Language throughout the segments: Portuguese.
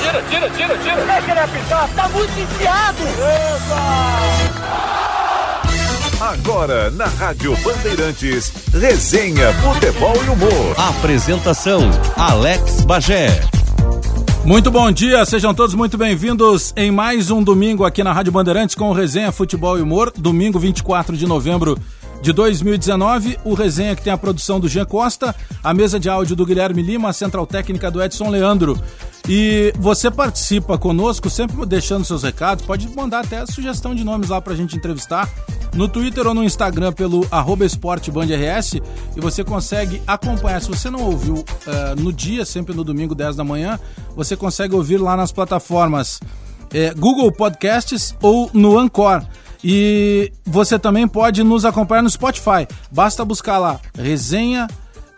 Tira, tira, tira, tira. Deixa ele apitar, tá muito enfiado. Agora, na Rádio Bandeirantes, resenha, futebol e humor. Apresentação: Alex Bagé. Muito bom dia, sejam todos muito bem-vindos em mais um domingo aqui na Rádio Bandeirantes com o Resenha Futebol e Humor, domingo 24 de novembro de 2019. O resenha que tem a produção do Jean Costa, a mesa de áudio do Guilherme Lima, a central técnica do Edson Leandro. E você participa conosco, sempre deixando seus recados, pode mandar até sugestão de nomes lá pra gente entrevistar no Twitter ou no Instagram pelo esportebandrs e você consegue acompanhar. Se você não ouviu uh, no dia, sempre no domingo, 10 da manhã, você consegue ouvir lá nas plataformas eh, Google Podcasts ou no Anchor. E você também pode nos acompanhar no Spotify. Basta buscar lá resenha,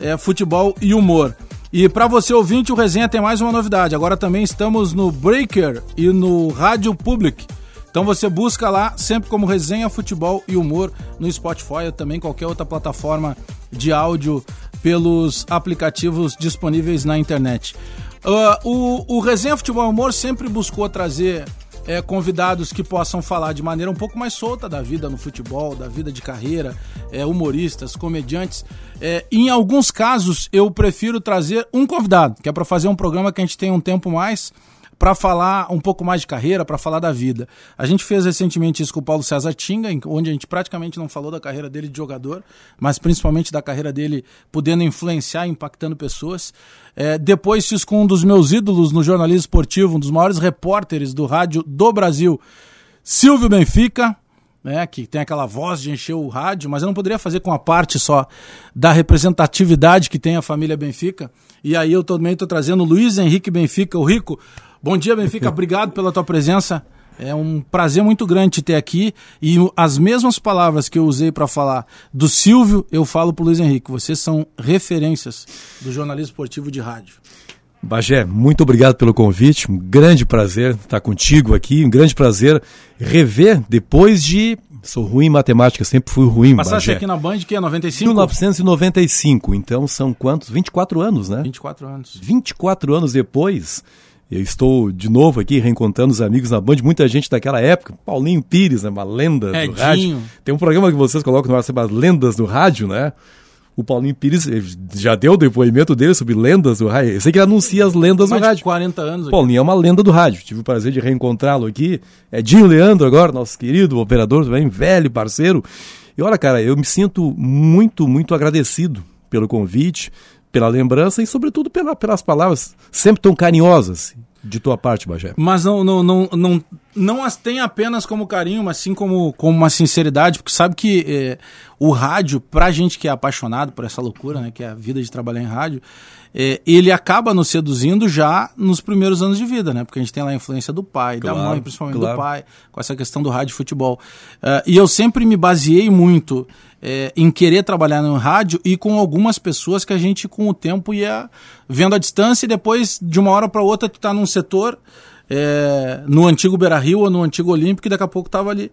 é, futebol e humor. E para você ouvinte, o resenha tem mais uma novidade. Agora também estamos no Breaker e no Rádio Public. Então você busca lá sempre como resenha, futebol e humor no Spotify ou também qualquer outra plataforma de áudio pelos aplicativos disponíveis na internet. Uh, o, o Resenha Futebol e Humor sempre buscou trazer é, convidados que possam falar de maneira um pouco mais solta da vida no futebol, da vida de carreira, é, humoristas, comediantes. É, em alguns casos, eu prefiro trazer um convidado, que é para fazer um programa que a gente tem um tempo mais para falar um pouco mais de carreira, para falar da vida. A gente fez recentemente isso com o Paulo César Tinga, onde a gente praticamente não falou da carreira dele de jogador, mas principalmente da carreira dele podendo influenciar, impactando pessoas. É, depois fiz com um dos meus ídolos no jornalismo esportivo, um dos maiores repórteres do rádio do Brasil, Silvio Benfica. Né, que tem aquela voz de encher o rádio, mas eu não poderia fazer com a parte só da representatividade que tem a família Benfica. E aí eu também estou trazendo o Luiz Henrique Benfica, o Rico, Bom dia, Benfica. Obrigado pela tua presença. É um prazer muito grande te ter aqui. E as mesmas palavras que eu usei para falar do Silvio, eu falo para Luiz Henrique. Vocês são referências do jornalismo esportivo de rádio. Bagé, muito obrigado pelo convite. Um grande prazer estar contigo aqui. Um grande prazer rever depois de. Sou ruim em matemática, sempre fui ruim. Passaste aqui na Band que é 95? 1995, então são quantos? 24 anos, né? 24 anos. 24 anos depois, eu estou de novo aqui reencontrando os amigos na Band, muita gente daquela época. Paulinho Pires, né, uma lenda Edinho. do rádio. Tem um programa que vocês colocam no ar sobre as lendas do rádio, né? O Paulinho Pires já deu o depoimento dele sobre lendas do rádio. Eu sei que ele anuncia as lendas Mais do rádio. 40 anos. Aqui. Paulinho é uma lenda do rádio. Tive o prazer de reencontrá-lo aqui. É Dinho Leandro agora, nosso querido operador também, velho parceiro. E olha, cara, eu me sinto muito, muito agradecido pelo convite pela lembrança e, sobretudo, pela, pelas palavras sempre tão carinhosas de tua parte, Bagé. Mas não, não, não, não, não as tem apenas como carinho, mas sim como, como uma sinceridade, porque sabe que é, o rádio, pra gente que é apaixonado por essa loucura, né, que é a vida de trabalhar em rádio, é, ele acaba nos seduzindo já nos primeiros anos de vida, né? Porque a gente tem lá a influência do pai, claro, da mãe, principalmente claro. do pai, com essa questão do rádio e futebol. Uh, e eu sempre me baseei muito é, em querer trabalhar no rádio e com algumas pessoas que a gente, com o tempo, ia vendo a distância e depois, de uma hora para outra, tu tá num setor, é, no antigo Beira Rio ou no antigo Olímpico, e daqui a pouco tava ali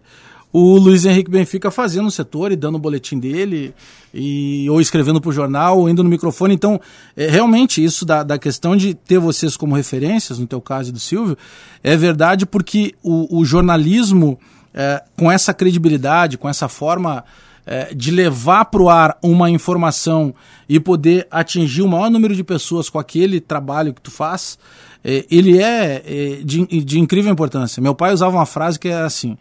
o Luiz Henrique Benfica fazendo o setor e dando o boletim dele, e, ou escrevendo para o jornal, ou indo no microfone. Então, é, realmente, isso da, da questão de ter vocês como referências, no teu caso e do Silvio, é verdade porque o, o jornalismo, é, com essa credibilidade, com essa forma é, de levar para o ar uma informação e poder atingir o maior número de pessoas com aquele trabalho que tu faz, ele é, é de, de, incrível importância. Meu pai usava uma frase que é assim,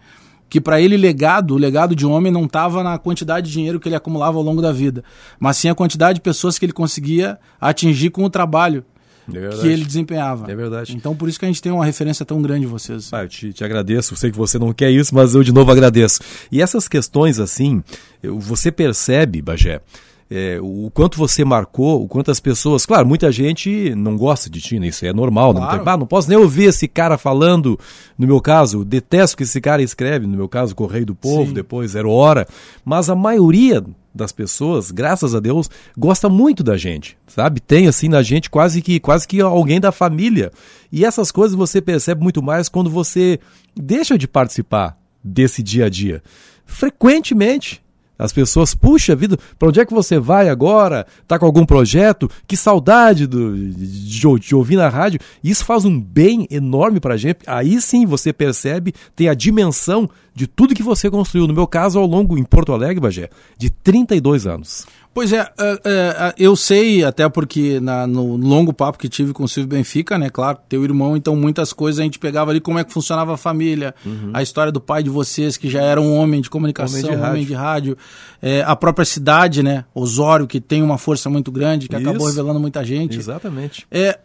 que para ele legado, o legado de homem não estava na quantidade de dinheiro que ele acumulava ao longo da vida, mas sim a quantidade de pessoas que ele conseguia atingir com o trabalho é que ele desempenhava. É verdade. Então por isso que a gente tem uma referência tão grande em vocês. Ah, eu te, te agradeço, sei que você não quer isso, mas eu de novo agradeço. E essas questões assim, você percebe, Bagé, é, o quanto você marcou, o quanto as pessoas. Claro, muita gente não gosta de ti, né? isso é normal. Claro. Não, ah, não posso nem ouvir esse cara falando. No meu caso, detesto que esse cara escreve, no meu caso, Correio do Povo, Sim. depois Zero Hora. Mas a maioria das pessoas, graças a Deus, gosta muito da gente, sabe? Tem assim na gente quase que quase que alguém da família. E essas coisas você percebe muito mais quando você deixa de participar desse dia a dia. Frequentemente As pessoas, puxa vida, para onde é que você vai agora? Tá com algum projeto? Que saudade do, de, de ouvir na rádio. Isso faz um bem enorme para a gente. Aí sim você percebe, tem a dimensão de tudo que você construiu. No meu caso, ao longo, em Porto Alegre, Bagé, de 32 anos. Pois é, é, é, eu sei, até porque na, no longo papo que tive com o Silvio Benfica, né, claro, teu irmão, então muitas coisas a gente pegava ali como é que funcionava a família, uhum. a história do pai de vocês, que já era um homem de comunicação, homem de rádio, homem de rádio é, a própria cidade, né, Osório, que tem uma força muito grande, que Isso. acabou revelando muita gente. Exatamente. É,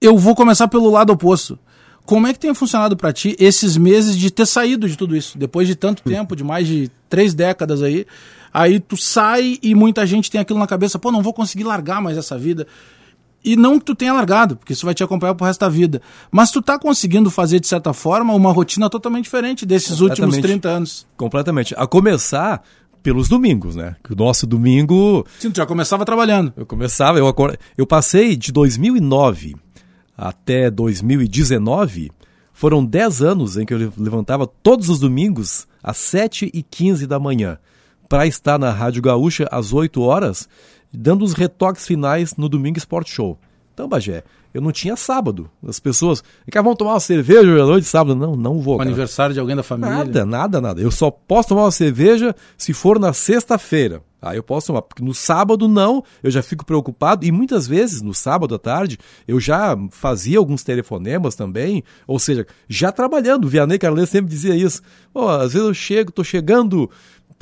eu vou começar pelo lado oposto. Como é que tem funcionado para ti esses meses de ter saído de tudo isso, depois de tanto tempo, de mais de três décadas aí? Aí tu sai e muita gente tem aquilo na cabeça, pô, não vou conseguir largar mais essa vida. E não que tu tenha largado, porque isso vai te acompanhar pro resto da vida. Mas tu tá conseguindo fazer, de certa forma, uma rotina totalmente diferente desses últimos 30 anos. Completamente. A começar pelos domingos, né? Que o nosso domingo. Sim, tu já começava trabalhando. Eu começava, eu, eu passei de 2009 até 2019. Foram 10 anos em que eu levantava todos os domingos às 7h15 da manhã para estar na Rádio Gaúcha às 8 horas, dando os retoques finais no Domingo Sport Show. Então, Bagé, eu não tinha sábado. As pessoas, que vão tomar uma cerveja hoje à noite, sábado. Não, não vou. O aniversário de alguém da família? Nada, nada, nada. Eu só posso tomar uma cerveja se for na sexta-feira. Aí eu posso tomar, porque no sábado não, eu já fico preocupado. E muitas vezes, no sábado à tarde, eu já fazia alguns telefonemas também. Ou seja, já trabalhando. O Vianney Carles sempre dizia isso. Oh, às vezes eu chego, tô chegando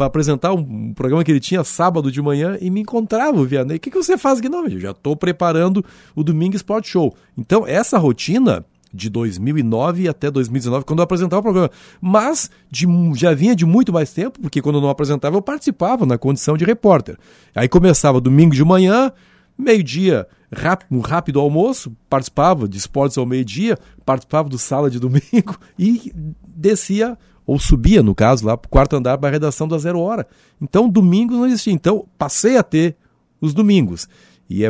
para apresentar um programa que ele tinha sábado de manhã e me encontrava o Vianney. O que, que você faz aqui? Não, eu já estou preparando o Domingo Sport Show. Então, essa rotina de 2009 até 2019, quando eu apresentava o programa. Mas de, já vinha de muito mais tempo, porque quando eu não apresentava, eu participava na condição de repórter. Aí começava domingo de manhã, meio-dia, rápido, um rápido almoço, participava de esportes ao meio-dia, participava do sala de domingo e descia ou subia, no caso, lá para o quarto andar para a redação da Zero Hora. Então, domingos não existia. Então, passei a ter os domingos. E é,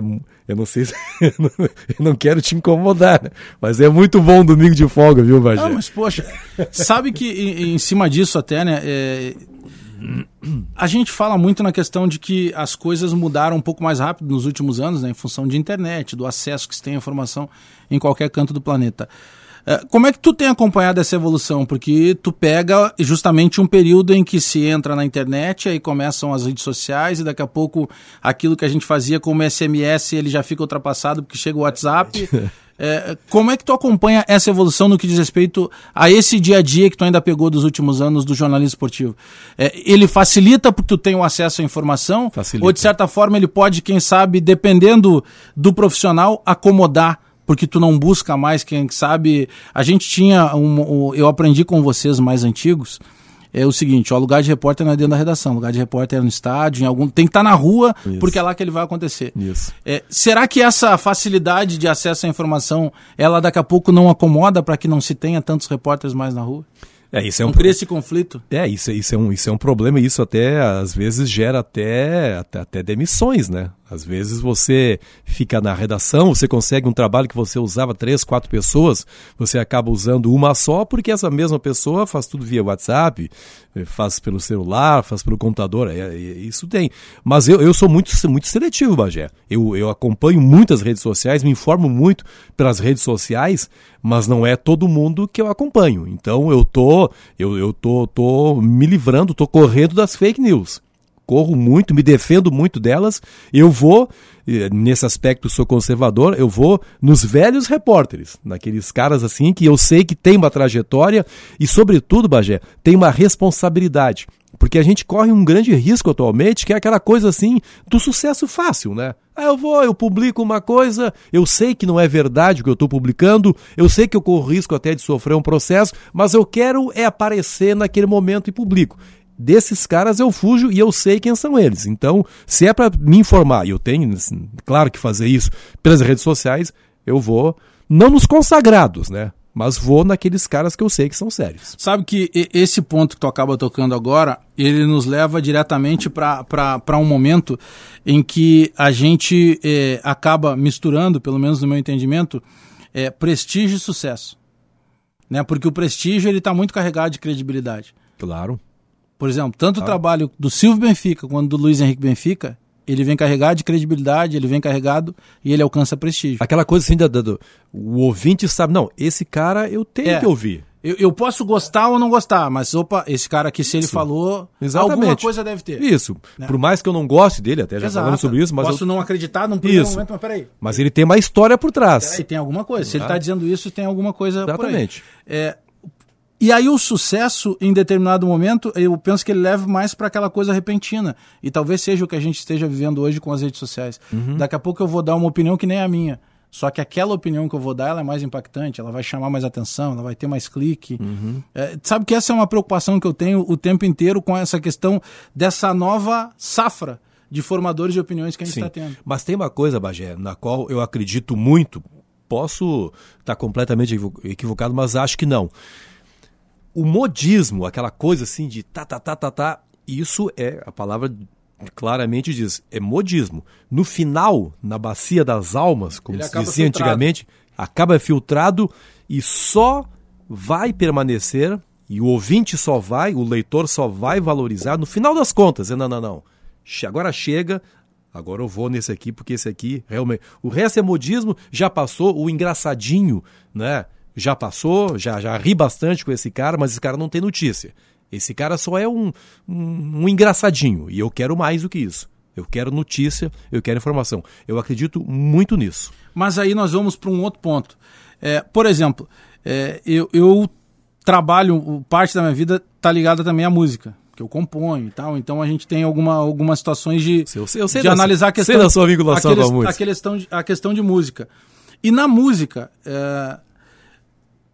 eu não sei se, eu não quero te incomodar, né? mas é muito bom domingo de folga, viu, Bagé? Ah, mas poxa, sabe que em, em cima disso até, né, é, a gente fala muito na questão de que as coisas mudaram um pouco mais rápido nos últimos anos, né, em função de internet, do acesso que se tem à informação em qualquer canto do planeta. É, como é que tu tem acompanhado essa evolução? Porque tu pega justamente um período em que se entra na internet, aí começam as redes sociais e daqui a pouco aquilo que a gente fazia como SMS ele já fica ultrapassado porque chega o WhatsApp. É, como é que tu acompanha essa evolução no que diz respeito a esse dia a dia que tu ainda pegou dos últimos anos do jornalismo esportivo? É, ele facilita porque tu tem o acesso à informação? Facilita. Ou de certa forma ele pode, quem sabe, dependendo do profissional, acomodar porque tu não busca mais, quem sabe. A gente tinha. Um, um, eu aprendi com vocês mais antigos. É o seguinte, o lugar de repórter não é dentro da redação, o lugar de repórter é no estádio, em algum tem que estar tá na rua, Isso. porque é lá que ele vai acontecer. Isso. É, será que essa facilidade de acesso à informação, ela daqui a pouco não acomoda para que não se tenha tantos repórteres mais na rua? É, isso é um não cria esse conflito. É, isso, isso, é um, isso é um problema e isso até, às vezes, gera até, até, até demissões, né? Às vezes você fica na redação, você consegue um trabalho que você usava três, quatro pessoas, você acaba usando uma só, porque essa mesma pessoa faz tudo via WhatsApp, eh, faz pelo celular, faz pelo computador, é, é, isso tem. Mas eu, eu sou muito, muito seletivo, Bagé. Eu, eu acompanho muitas redes sociais, me informo muito pelas redes sociais, mas não é todo mundo que eu acompanho. Então eu tô, eu, eu tô, tô me livrando, tô correndo das fake news corro muito, me defendo muito delas. Eu vou, nesse aspecto sou conservador, eu vou nos velhos repórteres, naqueles caras assim que eu sei que tem uma trajetória e, sobretudo, Bagé, tem uma responsabilidade. Porque a gente corre um grande risco atualmente, que é aquela coisa assim do sucesso fácil, né? Ah, eu vou, eu publico uma coisa, eu sei que não é verdade o que eu estou publicando, eu sei que eu corro risco até de sofrer um processo, mas eu quero é aparecer naquele momento e publico desses caras eu fujo e eu sei quem são eles. Então, se é para me informar, e eu tenho, assim, claro que fazer isso pelas redes sociais, eu vou, não nos consagrados, né? Mas vou naqueles caras que eu sei que são sérios. Sabe que esse ponto que tu acaba tocando agora, ele nos leva diretamente para um momento em que a gente é, acaba misturando, pelo menos no meu entendimento, é, prestígio e sucesso. Né? Porque o prestígio ele está muito carregado de credibilidade. Claro. Por exemplo, tanto o trabalho do Silvio Benfica quanto do Luiz Henrique Benfica, ele vem carregado de credibilidade, ele vem carregado e ele alcança prestígio. Aquela coisa assim, da- do, o ouvinte sabe, não, esse cara eu tenho É. que ouvir. Eu, eu posso gostar ou não gostar, mas opa, esse cara aqui, se ele Isso. falou, Exatamente. alguma coisa deve ter. Isso. Né? Por mais que eu não goste dele, até já Exato. falamos sobre isso, mas, Posso eu- não acreditar num primeiro Isso. momento, mas peraí. mas ele tem uma história por trás. Peraí, tem alguma coisa. Se ele Ah. está dizendo isso, tem alguma coisa Exatamente. É, e aí o sucesso, em determinado momento, eu penso que ele leva mais para aquela coisa repentina. E talvez seja o que a gente esteja vivendo hoje com as redes sociais. Uhum. Daqui a pouco eu vou dar uma opinião que nem a minha. Só que aquela opinião que eu vou dar é mais impactante, ela vai chamar mais atenção, ela vai ter mais clique. Uhum. É, sabe que essa é uma preocupação que eu tenho o tempo inteiro com essa questão dessa nova safra de formadores de opiniões que a gente está tendo. Mas tem uma coisa, Bagé, na qual eu acredito muito, posso estar completamente equivo- equivocado, mas acho que não. O modismo, aquela coisa assim de tá, tá, tá, tá, tá, isso é, a palavra claramente diz, é modismo. No final, na bacia das almas, como Ele se dizia filtrado. antigamente, acaba filtrado e só vai permanecer e o ouvinte só vai, o leitor só vai valorizar no final das contas. É, não, não, não. Agora chega, agora eu vou nesse aqui, porque esse aqui realmente. O resto é modismo, já passou, o engraçadinho, né? Já passou, já, já ri bastante com esse cara, mas esse cara não tem notícia. Esse cara só é um, um, um engraçadinho. E eu quero mais do que isso. Eu quero notícia, eu quero informação. Eu acredito muito nisso. Mas aí nós vamos para um outro ponto. É, por exemplo, é, eu, eu trabalho, parte da minha vida está ligada também à música, que eu componho e tal. Então a gente tem alguma, algumas situações de, Eu sei- eu sei de da- analisar a sei questão, da sua vinculação aqueles- com a música. a questão de, a questão de música. E na música, é,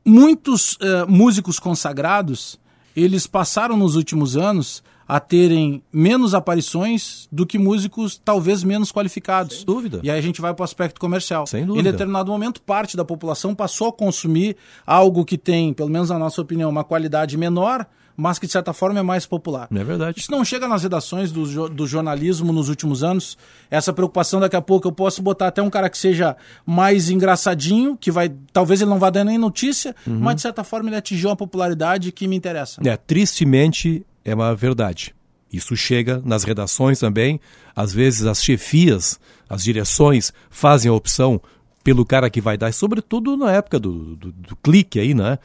muitos é, músicos consagrados, eles passaram nos últimos anos a terem menos aparições do que músicos talvez menos qualificados. Sem dúvida. E aí a gente vai para o aspecto comercial. Sem Em dúvida. determinado momento, parte da população passou a consumir algo que tem, pelo menos na nossa opinião, uma qualidade menor, mas que de certa forma é mais popular. É verdade? Isso não chega nas redações do, jo- do jornalismo nos últimos anos. Essa preocupação daqui a pouco eu posso botar até um cara que seja mais engraçadinho, que vai. Talvez ele não vá dar nem notícia, Uhum. mas de certa forma ele atingiu uma popularidade que me interessa. É, tristemente é uma verdade. Isso chega nas redações também. Às vezes as chefias, as direções fazem a opção pelo cara que vai dar, sobretudo na época do, do, do clique aí, né?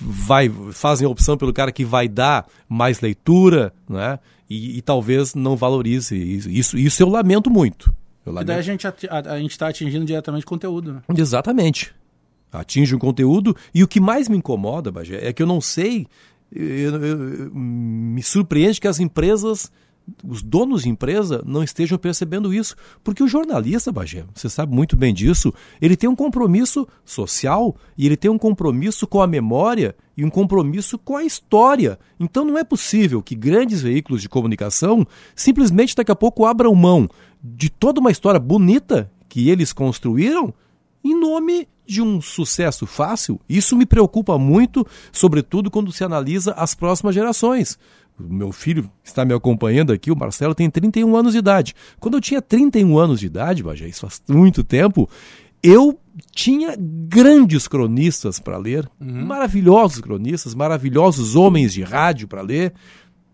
Vai, fazem a opção pelo cara que vai dar mais leitura, né? E, e talvez não valorize isso. Isso, isso eu lamento muito. Eu E daí a lamento. gente a, a está atingindo diretamente conteúdo, né? Exatamente. Atinge um conteúdo. E o que mais me incomoda, Bagé, é que eu não sei. eu- eu- eu- me surpreende que as empresas, os donos de empresa, não estejam percebendo isso. Porque o jornalista, Bagé, você sabe muito bem disso, ele tem um compromisso social e ele tem um compromisso com a memória e um compromisso com a história. Então não é possível que grandes veículos de comunicação simplesmente daqui a pouco abram mão de toda uma história bonita que eles construíram em nome de um sucesso fácil. Isso me preocupa muito, sobretudo quando se analisa as próximas gerações. O meu filho está me acompanhando aqui, o Marcelo tem 31 anos de idade. Quando eu tinha 31 anos de idade, Bajé, isso faz muito tempo, eu tinha grandes cronistas para ler, maravilhosos cronistas, maravilhosos homens de rádio para ler,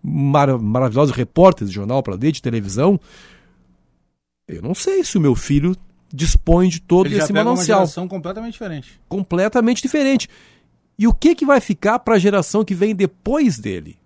mara- maravilhosos repórteres de jornal para ler, de televisão. Eu não sei se o meu filho dispõe de todo Ele já esse pega uma manancial geração completamente diferente. completamente diferente. E o que, que vai ficar para a geração que vem depois dele?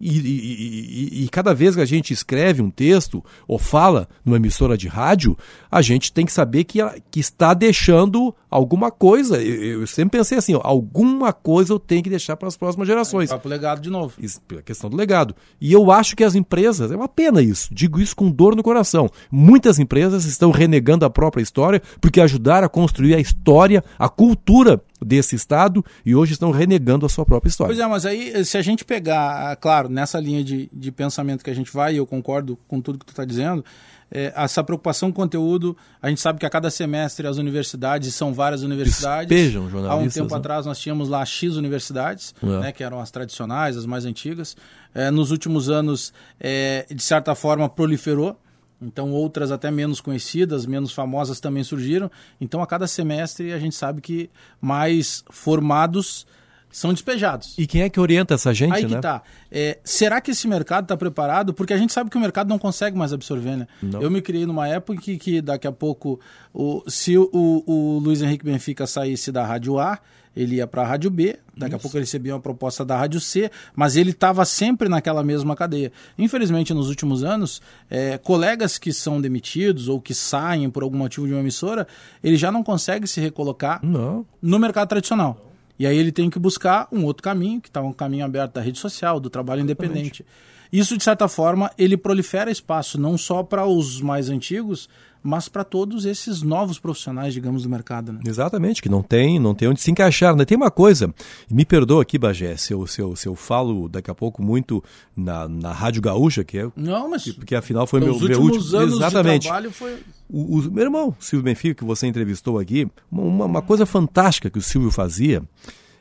E, e- e- e- cada vez que a gente escreve um texto ou fala numa emissora de rádio, a gente tem que saber que, a- que está deixando alguma coisa. Eu, eu sempre pensei assim: ó, alguma coisa eu tenho que deixar para as próximas gerações. Vai pro legado de novo. Isso, pela questão do legado. E eu acho que as empresas, é uma pena isso, digo isso com dor no coração. Muitas empresas estão renegando a própria história porque ajudaram a construir a história, a cultura desse Estado e hoje estão renegando a sua própria história. Pois é, mas aí, se a gente pegar, claro, nessa linha de, de pensamento que a gente vai, e eu concordo com tudo que tu está dizendo, é, essa preocupação com conteúdo, a gente sabe que a cada semestre as universidades, e são várias universidades. Despejam Há um jornalistas, tempo né? atrás nós tínhamos lá X universidades, É. né, que eram as tradicionais, as mais antigas. É, nos últimos anos, é, de certa forma, proliferou. Então, outras até menos conhecidas, menos famosas também surgiram. Então, a cada semestre, a gente sabe que mais formados são despejados. E quem é que orienta essa gente, Aí que né? tá. É, será que esse mercado está preparado? Porque a gente sabe que o mercado não consegue mais absorver, né? Não. Eu me criei numa época que, que daqui a pouco, o, se o, o Luiz Henrique Benfica saísse da Rádio A, ele ia para a Rádio B, daqui a pouco ele recebia uma proposta da Rádio C, mas ele estava sempre naquela mesma cadeia. Infelizmente, nos últimos anos, é, colegas que são demitidos ou que saem por algum motivo de uma emissora, ele já não consegue se recolocar Não. no mercado tradicional. E aí ele tem que buscar um outro caminho, que está um caminho aberto da rede social, do trabalho independente. Isso, de certa forma, ele prolifera espaço não só para os mais antigos, mas para todos esses novos profissionais, digamos, do mercado. Né? Exatamente, que não tem, não tem onde se encaixar. Né? Tem uma coisa, me perdoa aqui, Bagé, se eu, se, eu, se eu falo daqui a pouco muito na, na Rádio Gaúcha, que é. Não, mas Porque afinal foi meu, meu último. anos Exatamente. de trabalho foi... O, o- meu irmão, Silvio Benfica, que você entrevistou aqui, uma, uma coisa fantástica que o Silvio fazia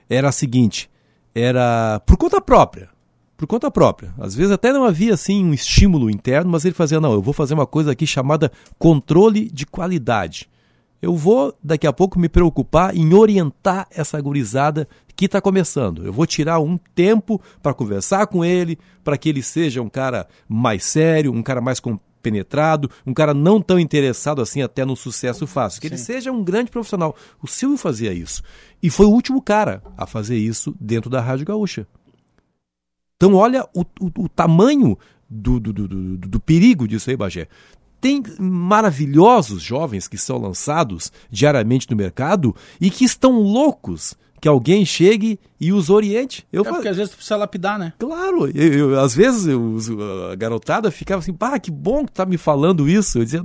era a seguinte: era por conta própria. Por conta própria. Às vezes até não havia assim um estímulo interno, mas ele fazia, não, eu vou fazer uma coisa aqui chamada controle de qualidade. Eu vou daqui a pouco me preocupar em orientar essa gurizada que está começando. Eu vou tirar um tempo para conversar com ele, para que ele seja um cara mais sério, um cara mais compenetrado, um cara não tão interessado assim até no sucesso fácil. Que ele seja um grande profissional. O Silvio fazia isso. E foi o último cara a fazer isso dentro da Rádio Gaúcha. Então, olha o, o- o tamanho do, do, do, do- do perigo disso aí, Bagé. Tem maravilhosos jovens que são lançados diariamente no mercado e que estão loucos que alguém chegue e os oriente. Eu É porque às vezes tu precisa lapidar, né? Claro, eu, eu- às vezes eu- a garotada ficava assim, pá, que bom que tá me falando isso. Eu dizia,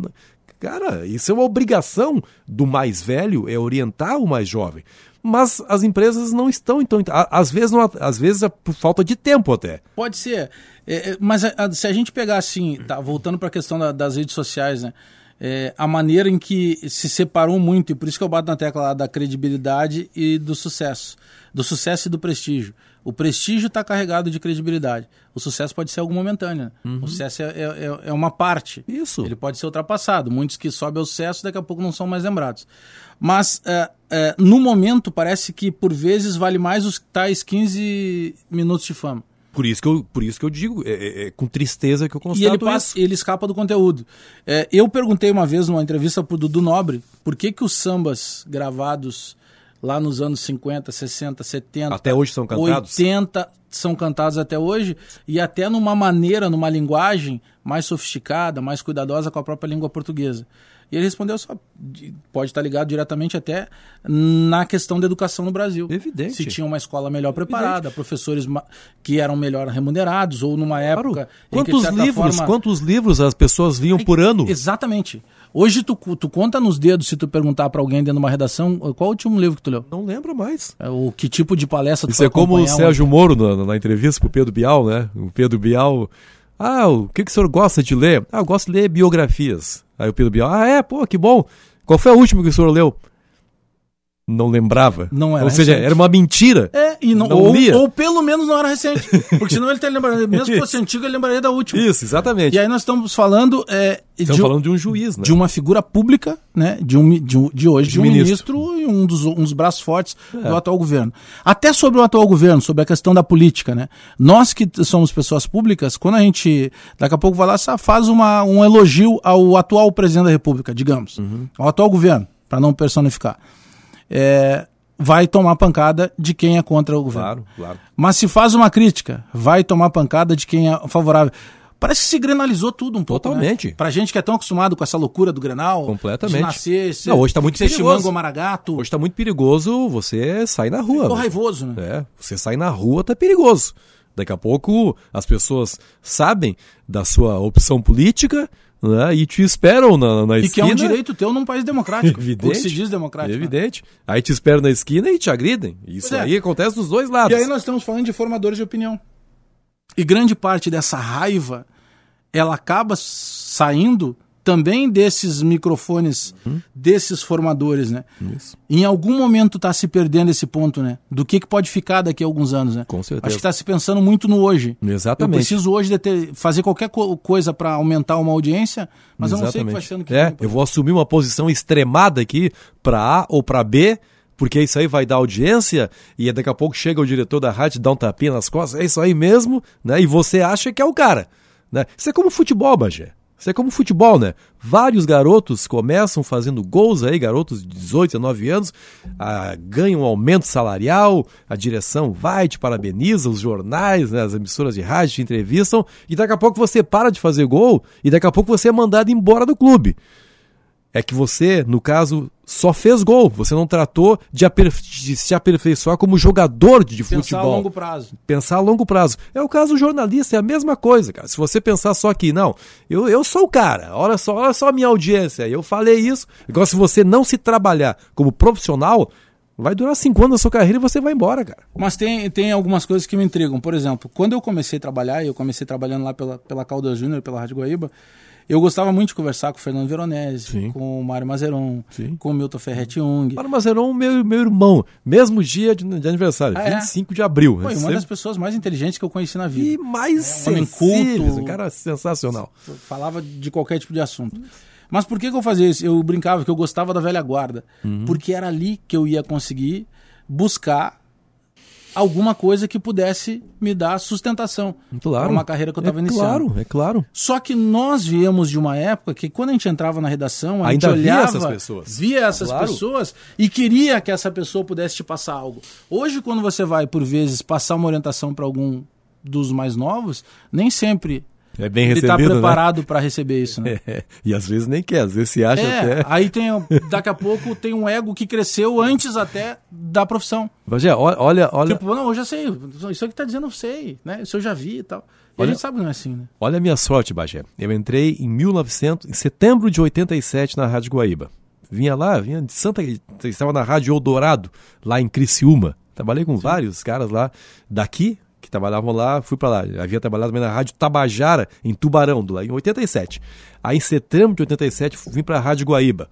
cara, isso é uma obrigação do mais velho, é orientar o mais jovem. Mas as empresas não estão, então, às vezes, não, às vezes é por falta de tempo até. Pode ser. É, é, mas a- a- se a gente pegar assim, tá, voltando para a questão da- das redes sociais, né? É, a maneira em que se separou muito, e por isso que eu bato na tecla lá da credibilidade e do sucesso. Do sucesso e do prestígio. O prestígio está carregado de credibilidade. O sucesso pode ser algo momentâneo. né? O sucesso é, é- é- é uma parte. Isso. Ele pode ser ultrapassado. Muitos que sobem ao sucesso daqui a pouco não são mais lembrados. Mas, é, é, no momento, parece que por vezes vale mais os tais 15 minutos de fama. Por isso que eu, por isso que eu digo, é, é- é com tristeza que eu constato E ele, passa, isso. ele escapa do conteúdo. É, eu perguntei uma vez numa entrevista pro Dudu Nobre por que, que os sambas gravados lá nos anos 50, 60, 70, Até hoje são cantados? 80 são cantados até hoje e até numa maneira, numa linguagem mais sofisticada, mais cuidadosa com a própria língua portuguesa. E ele respondeu só, de- pode estar ligado diretamente até na questão da educação no Brasil. Evidente. Se tinha uma escola melhor preparada, professores ma- que eram melhor remunerados, ou numa Claro. época que, de Quantos certa livros, forma- quantos livros as pessoas liam por ano? Exatamente. Hoje tu, tu conta nos dedos se tu perguntar para alguém dentro de uma redação qual o último livro que tu leu. Não lembro mais. É, O que tipo de palestra tu Isso foi é como o Sérgio Moro na, na entrevista pro Pedro Bial, né? O Pedro Bial. Ah, o que, que o senhor gosta de ler? Ah, eu gosto de ler biografias. Aí o Pedro Bial, ah, é, pô, que bom. Qual foi a última que o senhor leu? Não lembrava. Não era Ou seja, recente. era uma mentira. É, e não, Não ou, lia. ou pelo menos não era recente. Porque senão ele tá lembrando, mesmo que fosse antigo, ele lembraria da última. Isso, exatamente. E aí nós estamos falando, é, Estamos de, falando de um juiz, né? de uma figura pública, né, de, um, de, um- de hoje, de, De um ministro. ministro, e um dos, um dos braços fortes É. do atual governo. Até sobre o atual governo, sobre a questão da política, né? Nós que somos pessoas públicas, quando a gente daqui a pouco vai lá, faz uma, um elogio ao atual presidente da República, digamos, Uhum. ao atual governo, para não personificar. É, vai tomar pancada de quem é contra o governo. Claro, claro. Mas se faz uma crítica, vai tomar pancada de quem é favorável. Parece que se grenalizou tudo um pouco. Totalmente. Né? Pra gente que é tão acostumado com essa loucura do Grenal. Completamente. De nascer, ser, Não, hoje tá muito ser perigoso. chimango maragato. Hoje tá muito perigoso você sair na rua. Ficou né? raivoso, né? É, você sair na rua tá perigoso. Daqui a pouco as pessoas sabem da sua opção política né, e te esperam na, na E que é esquina. um direito teu num país democrático. Evidente. O que se diz democrático. né? Evidente. Aí te esperam na esquina e te agridem. Isso é. aí acontece dos dois lados. E aí nós estamos falando de formadores de opinião. E grande parte dessa raiva, ela acaba saindo também desses microfones, desses formadores, né? Uhum. Isso. Em algum momento está se perdendo esse ponto, né? Do que, que pode ficar daqui a alguns anos, né? Com certeza. Acho que está se pensando muito no hoje. Exatamente. Eu preciso hoje de ter- fazer qualquer co- coisa para aumentar uma audiência, mas eu não sei o que vai ser no que É, eu vou assumir uma posição extremada aqui para A ou para B porque isso aí vai dar audiência e daqui a pouco chega o diretor da rádio dá um tapinha nas costas, é isso aí mesmo, né? E você acha que é o cara, né? Isso é como futebol, Bagé. Isso é como futebol, né? Vários garotos começam fazendo gols aí, garotos de 18, 19 anos, ah, ganham um aumento salarial, a direção vai, te parabeniza, os jornais, né, as emissoras de rádio te entrevistam, e daqui a pouco você para de fazer gol, e daqui a pouco você é mandado embora do clube é que você, no caso, só fez gol. Você não tratou de, de se aperfeiçoar como jogador de Pensar futebol. a longo prazo. Pensar a longo prazo. É o caso do jornalista, é a mesma coisa, cara. Se você pensar só aqui, não, eu, eu sou o cara, olha só, olha só a minha audiência, eu falei isso. Igual se você não se trabalhar como profissional, vai durar cinco anos da sua carreira e você vai embora, cara. Mas tem, tem algumas coisas que me intrigam. Por exemplo, quando eu comecei a trabalhar, e eu comecei trabalhando lá pela, pela Calda Júnior, pela Rádio Guaíba, eu gostava muito de conversar com o Fernando Veronese, Sim. com o Mário Mazeron, Sim. com o Milton Ferretti Jung. Para Mazeron, meu, meu irmão, mesmo dia de, de aniversário, Ah, é? 25 de abril. Foi uma das pessoas mais inteligentes que eu conheci na E vida. mais É, sensíveis, culto. um cara sensacional. Falava de qualquer tipo de assunto. Mas por que, que eu fazia isso? Eu brincava que eu gostava da velha guarda. Uhum. Porque era ali que eu ia conseguir buscar alguma coisa que pudesse me dar sustentação Claro. para uma carreira que eu estava é iniciando. Claro, é claro. Só que nós viemos de uma época que quando a gente entrava na redação, a Ainda gente via olhava, essas pessoas. via essas Claro. pessoas e queria que essa pessoa pudesse te passar algo. Hoje, quando você vai, por vezes, passar uma orientação para algum dos mais novos, nem sempre É bem ele está recebido, né? preparado para receber isso, né? É, e às vezes nem quer, às vezes se acha É, até. aí tem, daqui a pouco tem um ego que cresceu antes até da profissão. Bagé, olha, olha, Tipo, não, eu já sei, isso aí que tá dizendo eu sei, né? Isso eu já vi e tal. E Olha- a gente sabe que não é assim, né? olha a minha sorte, Bagé. Eu entrei em 1900, em setembro de 87 na Rádio Guaíba. Vinha lá, vinha de Santa, estava na Rádio Eldorado, lá em Criciúma. Trabalhei com vários caras lá daqui que trabalhavam lá, fui para lá. Havia trabalhado também na Rádio Tabajara, em Tubarão, do lá em 87. Aí em setembro de 87 vim para a Rádio Guaíba.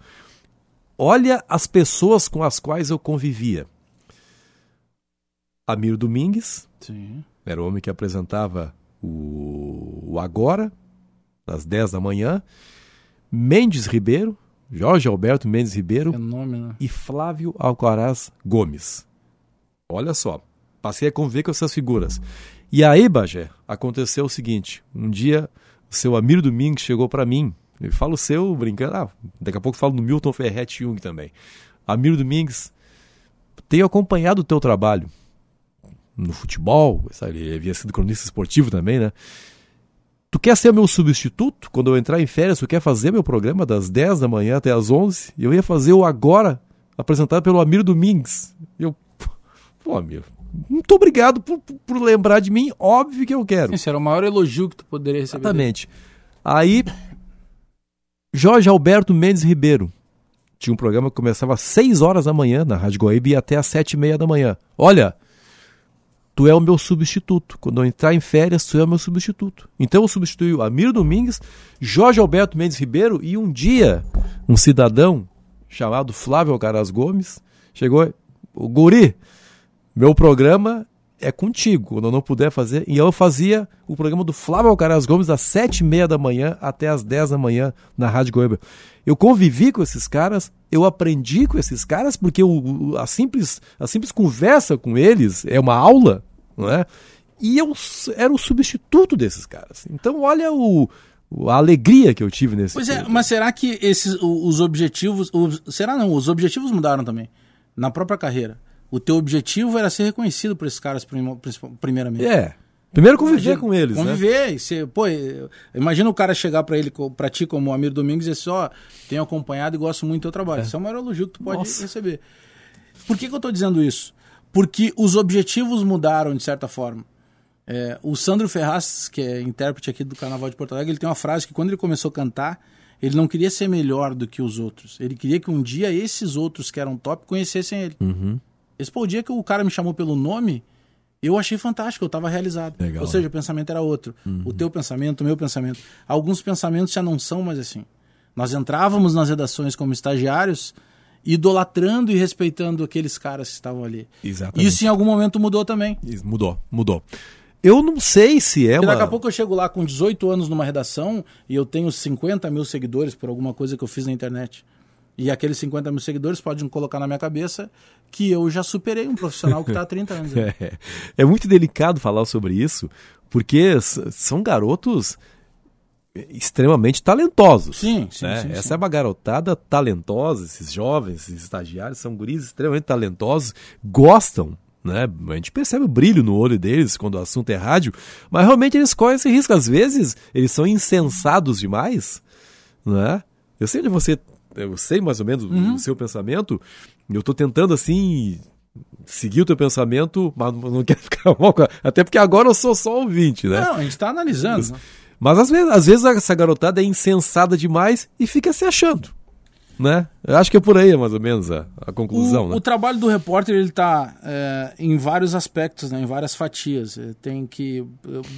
Olha as pessoas com as quais eu convivia. Amiro Domingues, Sim. era o homem que apresentava o, o Agora, às 10 da manhã. Mendes Ribeiro, Jorge Alberto Mendes Ribeiro Fenômeno. e Flávio Alcaraz Gomes. Olha só, passei a conviver com essas figuras. E aí, Bagé, aconteceu o seguinte: um dia o seu Amiro Domingues chegou para mim. Eu falo o seu brincando, ah, daqui a pouco falo do Milton Ferretti Jung também. Amiro Domingues, tenho acompanhado o teu trabalho no futebol, sabe? ele havia sido cronista esportivo também, né? Tu quer ser meu substituto? Quando eu entrar em férias, tu quer fazer meu programa das 10 da manhã até as 11? E eu ia fazer o Agora, apresentado pelo Amiro Domingues. Eu, pô, Amiro, muito obrigado por, por- lembrar de mim, óbvio que eu quero. Esse era o maior elogio que tu poderia receber. Exatamente. Aí, Jorge Alberto Mendes Ribeiro. Tinha um programa que começava às 6 horas da manhã na Rádio Guaíba e ia até às 7 e meia da manhã. Olha, tu é o meu substituto. Quando eu entrar em férias, tu é o meu substituto. Então eu substituí o Amir Domingues, Jorge Alberto Mendes Ribeiro e um dia um cidadão chamado Flávio Alcaraz Gomes chegou, o guri, meu programa é contigo, quando eu não puder fazer. E eu fazia o programa do Flávio Alcaraz Gomes das sete e meia da manhã até as 10 da manhã na Rádio Goiaba. Eu convivi com esses caras, eu aprendi com esses caras, porque o, a, simples, a simples conversa com eles é uma aula, não é? E eu era o substituto desses caras. Então, olha o, a alegria que eu tive nesse Pois é, período. mas será que esses os objetivos. os- será não? Os objetivos mudaram também. Na própria carreira. O teu objetivo era ser reconhecido por esses caras, primeiramente. É. Primeiro conviver Imagina- com eles, né? Conviver. E ser, pô, imagina o cara chegar pra ele, pra ti, como Amir Domingues, e dizer assim, ó, tenho acompanhado e gosto muito do teu trabalho. Isso é o maior elogio que tu pode Nossa. receber. Por que, que eu tô dizendo isso? Porque os objetivos mudaram, de certa forma. É, o Sandro Ferraz, que é intérprete aqui do Carnaval de Porto Alegre, ele tem uma frase que quando ele começou a cantar, ele não queria ser melhor do que os outros. Ele queria que um dia esses outros que eram top conhecessem ele. Uhum. Esse pô, o dia que o cara me chamou pelo nome, eu achei fantástico, eu estava realizado. Legal, Ou seja, o pensamento era outro. O teu pensamento, o meu pensamento. Alguns pensamentos já não são mais assim. Nós entrávamos nas redações como estagiários, idolatrando e respeitando aqueles caras que estavam ali. Exatamente. Isso em algum momento mudou também. Isso, Mudou, mudou. Eu não sei se é uma... daqui a pouco eu chego lá com 18 anos numa redação e eu tenho 50 mil seguidores por alguma coisa que eu fiz na internet. E aqueles 50 mil seguidores podem colocar na minha cabeça que eu já superei um profissional que está há 30 anos. é, é muito delicado falar sobre isso, porque são garotos extremamente talentosos. Sim, sim, né? sim Essa sim. é uma garotada talentosa, esses jovens, esses estagiários, são guris extremamente talentosos, gostam né? A gente percebe o brilho no olho deles quando o assunto é rádio, mas realmente eles correm esse risco. Às vezes, eles são insensados demais, né? Eu sei de você, eu sei mais ou menos uhum. o seu pensamento, eu estou tentando assim seguir o teu pensamento, mas não quero ficar mal, até porque agora eu sou só ouvinte, né? Não, a gente está analisando. Mas, mas às vezes, às vezes essa garotada é insensada demais e fica se achando né? Eu acho que é por aí mais ou menos a, a conclusão. O, né? o, trabalho do repórter ele está é, em vários aspectos, né? em várias fatias. Tem que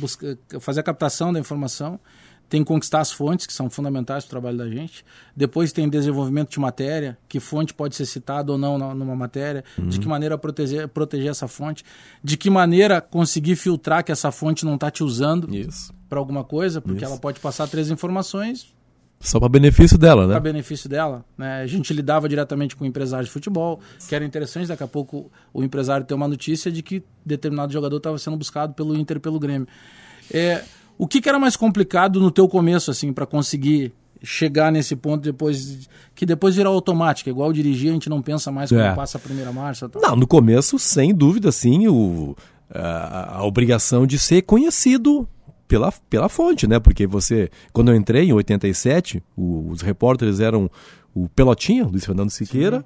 buscar, fazer a captação da informação, tem que conquistar as fontes que são fundamentais para o trabalho da gente. Depois tem desenvolvimento de matéria, que fonte pode ser citada ou não numa matéria, uhum. de que maneira proteger, proteger essa fonte, de que maneira conseguir filtrar que essa fonte não está te usando para alguma coisa, porque Isso. ela pode passar três informações só para benefício dela, né? Para benefício dela. Né? A gente lidava diretamente com empresários de futebol, que era interessante. Daqui a pouco o empresário ter uma notícia de que determinado jogador estava sendo buscado pelo Inter pelo Grêmio. É, o que, que, era mais complicado no teu começo, assim, para conseguir chegar nesse ponto depois que depois virar automático igual dirigir a gente não pensa mais quando é. passa a primeira marcha não no começo sem dúvida sim o a, a obrigação de ser conhecido pela, pela fonte, né? Porque você, quando eu entrei em 87, o, os repórteres eram o Pelotinha, Luiz Fernando Siqueira, Sim.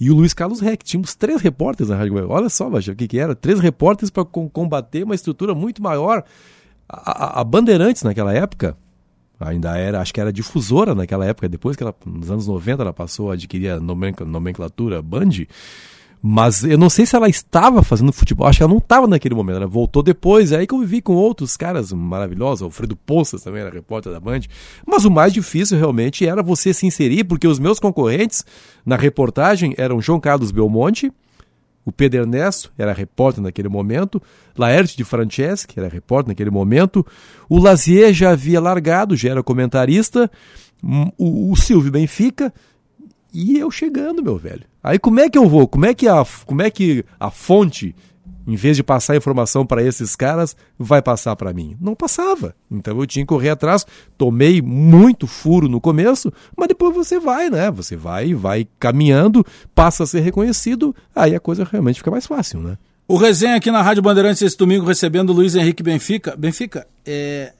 e o Luiz Carlos Reck. Tínhamos três repórteres na Rádio Olha só, Baixo, o que, que era? Três repórteres para combater uma estrutura muito maior. A, a, Bandeirantes, naquela época, ainda era, acho que era difusora naquela época, depois que ela, nos anos 90 ela passou a adquirir a nomenclatura Band. Mas eu não sei se ela estava fazendo futebol, acho que ela não estava naquele momento, ela voltou depois, é aí que eu vivi com outros caras maravilhosos, Alfredo Poças também era repórter da Band. Mas o mais difícil realmente era você se inserir, porque os meus concorrentes na reportagem eram João Carlos Belmonte, o Pedro Ernesto era repórter naquele momento, Laerte de Franceschi era repórter naquele momento, o Lazier já havia largado, já era comentarista, hum, o, o Silvio Benfica, e eu chegando, meu velho. Aí como é que eu vou? Como é que a, como é que a fonte, em vez de passar informação para esses caras, vai passar para mim? Não passava. Então eu tinha que correr atrás. Tomei muito furo no começo, mas depois você vai, né? Você vai, vai caminhando, passa a ser reconhecido, aí a coisa realmente fica mais fácil, né? O resenha aqui na Rádio Bandeirantes esse domingo recebendo o Luiz Henrique Benfica. Benfica, é,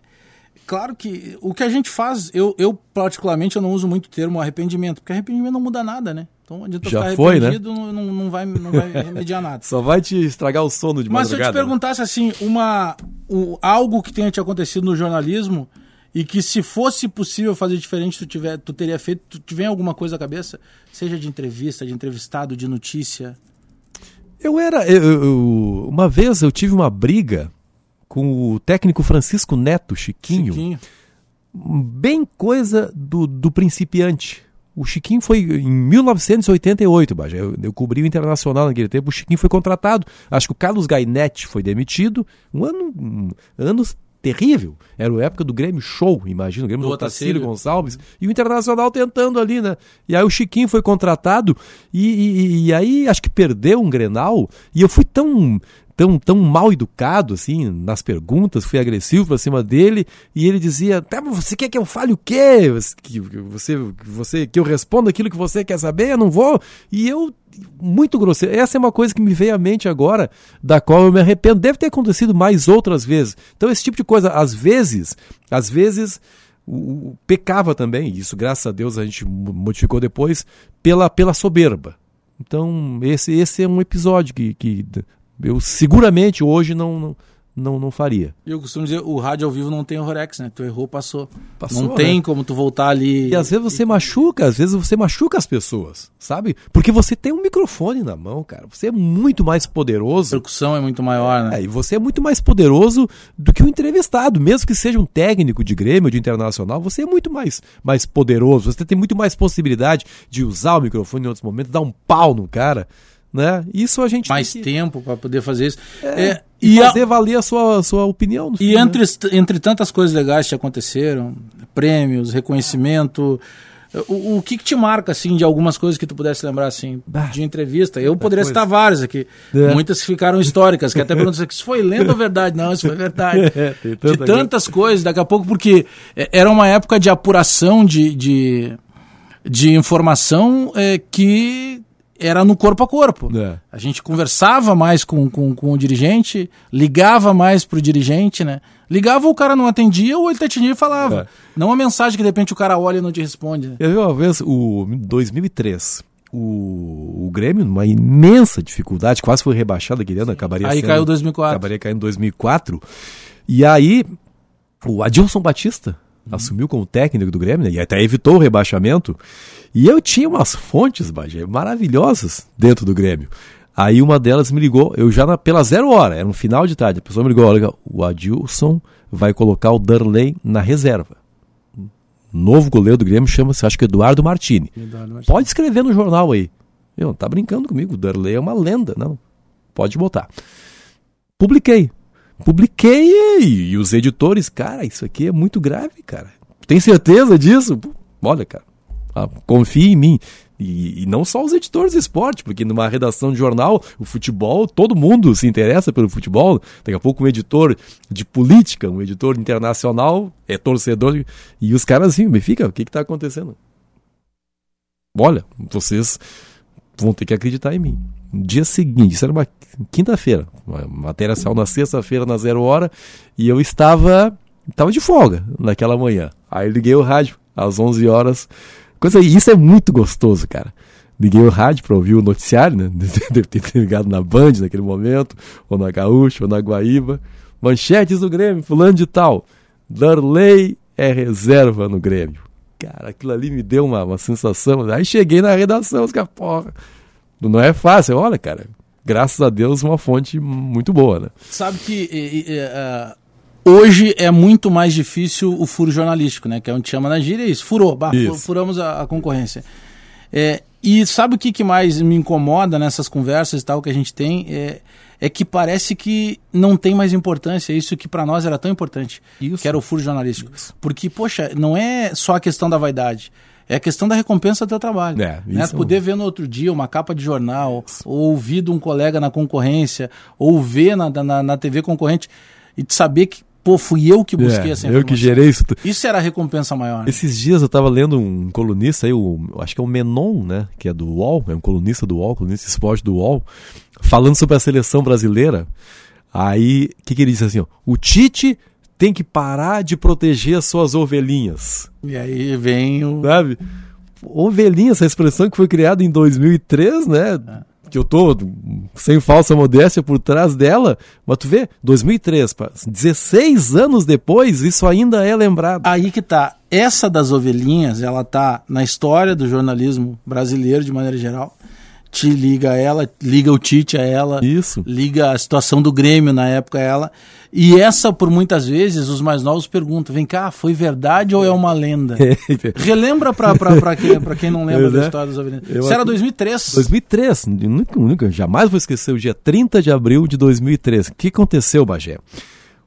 claro que o que a gente faz, eu, eu particularmente eu não uso muito o termo arrependimento, porque arrependimento não muda nada, né? Então adianta Já ficar foi, né? não, não, vai, não vai remediar nada. Só vai te estragar o sono de Mas madrugada. se eu te perguntasse assim, uma, um, algo que tenha te acontecido no jornalismo e que se fosse possível fazer diferente, tu, tiver, tu teria feito, tu tiver alguma coisa à cabeça? Seja de entrevista, de entrevistado, de notícia? Eu era. Eu, eu, uma vez eu tive uma briga com o técnico Francisco Neto, Chiquinho. Chiquinho. Bem coisa do, do principiante. O Chiquinho foi em 1988, Baja. Eu, eu cobri o Internacional naquele tempo. O Chiquinho foi contratado. Acho que o Carlos Gainetti foi demitido. Um ano, um, anos terrível. Era a época do Grêmio Show, imagina, o Grêmio do Otacílio Gonçalves. E o Internacional tentando ali, né? E aí o Chiquinho foi contratado e, e, e aí acho que perdeu um Grenal. E eu fui tão tão, tão mal educado, assim, nas perguntas, fui agressivo pra cima dele, e ele dizia, tá, você quer que eu fale o quê? Que você, você, que eu responda aquilo que você quer saber? Eu não vou. E eu, muito grosseiro. Essa é uma coisa que me veio à mente agora, da qual eu me arrependo. Deve ter acontecido mais outras vezes. Então, esse tipo de coisa, às vezes, às vezes, o, pecava também, isso graças a Deus a gente modificou depois, pela, pela soberba. Então, esse, esse é um episódio que, que eu seguramente hoje não, não, não, não faria. Eu costumo dizer, o rádio ao vivo não tem horrorex, né? Tu errou, passou. passou não tem né? como tu voltar ali. E às vezes você machuca, às vezes você machuca as pessoas, sabe? Porque você tem um microfone na mão, cara. Você é muito mais poderoso. A percussão é muito maior, né? É, e você é muito mais poderoso do que o entrevistado. Mesmo que seja um técnico de Grêmio, de Internacional, você é muito mais, mais poderoso. Você tem muito mais possibilidade de usar o microfone em outros momentos, dar um pau no cara né? Isso a gente mais que... tempo para poder fazer isso. É, é, e, fazer a... valer a sua, sua opinião. e entre, né? entre tantas coisas legais que aconteceram, prêmios, reconhecimento, O, o que, que, te marca, assim, de algumas coisas que tu pudesse lembrar, assim, bah, de entrevista? Eu poderia coisa. citar várias aqui. É. Muitas ficaram históricas, que até perguntam se foi lenda ou verdade. Não, isso foi verdade. É, de tantas coisas, daqui a pouco, porque é, era uma época de apuração de, de, de informação é, que era no corpo a corpo. É. A gente conversava mais com, com, com o dirigente, ligava mais pro dirigente, né? Ligava, o cara não atendia, ou ele te atendia e falava. É. Não uma mensagem que de repente o cara olha e não te responde. Né? Eu vi uma vez, o 2003, o, o Grêmio, numa imensa dificuldade, quase foi rebaixado aquele ano, acabaria Aí sendo, caiu 2004. Acabaria caindo em 2004. E aí, o Adilson Batista uhum. assumiu como técnico do Grêmio, né, e até evitou o rebaixamento. E eu tinha umas fontes, Bagé, maravilhosas dentro do Grêmio. Aí uma delas me ligou, eu já na, pela zero hora, era um final de tarde, a pessoa me ligou, olha, o Adilson vai colocar o Darley na reserva. Novo goleiro do Grêmio chama-se, acho que Eduardo Martini. Eduardo Martini. Pode escrever no jornal aí. Eu, tá brincando comigo, o Darley é uma lenda. Não, pode botar. Publiquei. Publiquei e, os editores, cara, isso aqui é muito grave, cara. Tem certeza disso? Olha, cara, ah, confie em mim. E, e, não só os editores de esporte, porque numa redação de jornal, o futebol, todo mundo se interessa pelo futebol. Daqui a pouco um editor de política, um editor internacional, é torcedor. E os caras assim, Benfica, o que está acontecendo? Olha, vocês vão ter que acreditar em mim. Dia seguinte, isso era uma quinta-feira, a matéria saiu na sexta-feira, na zero hora, e eu estava, estava de folga naquela manhã. Aí liguei o rádio às 11 horas Coisa, isso é muito gostoso, cara. Liguei o rádio para ouvir o noticiário, né? Deve ter ligado na Band naquele momento, ou na Gaúcha, ou na Guaíba. Manchetes do Grêmio, fulano de tal. Darley é reserva no Grêmio. Cara, aquilo ali me deu uma, uma sensação. Aí cheguei na redação, os caras, porra, não é fácil. Olha, cara, graças a Deus, uma fonte muito boa, né? Sabe que e, e, uh, Hoje é muito mais difícil o furo jornalístico, né? Que é onde chama na gíria, é isso. Furou, bah, isso. furamos a, a concorrência. É, e sabe o que, que mais me incomoda nessas conversas e tal que a gente tem? É, é que parece que não tem mais importância isso que para nós era tão importante, isso. que era o furo jornalístico. Isso. Porque, poxa, não é só a questão da vaidade. É a questão da recompensa do teu trabalho. É, né? Poder ver no outro dia uma capa de jornal, ou ouvir de um colega na concorrência, ou ver na, na, na TV concorrente, e de saber que pô, fui eu que busquei é, essa informação. Eu que gerei isso. Isso era a recompensa maior. Né? Esses dias eu estava lendo um colunista aí, o, acho que é o Menon, né? Que é do UOL, é um colunista do UOL, colunista de esporte do UOL, falando sobre a seleção brasileira. Aí, o que, que ele disse assim? Ó, o Tite tem que parar de proteger as suas ovelhinhas. E aí vem o. Sabe? Ovelhinha, essa expressão que foi criada em 2003, né? É que eu tô sem falsa modéstia por trás dela, mas tu vê, 2003, 16 anos depois, isso ainda é lembrado. Aí que tá. Essa das ovelhinhas, ela tá na história do jornalismo brasileiro de maneira geral. Te liga a ela, liga o Tite a ela, isso. liga a situação do Grêmio na época a ela. E essa, por muitas vezes, os mais novos perguntam: vem cá, foi verdade ou é uma lenda? Relembra pra, pra, pra, quem, pra quem não lembra da é. história dos Avenidas. Isso era 2003. 2003, nunca, nunca, jamais vou esquecer o dia 30 de abril de 2003. O que aconteceu, Bagé?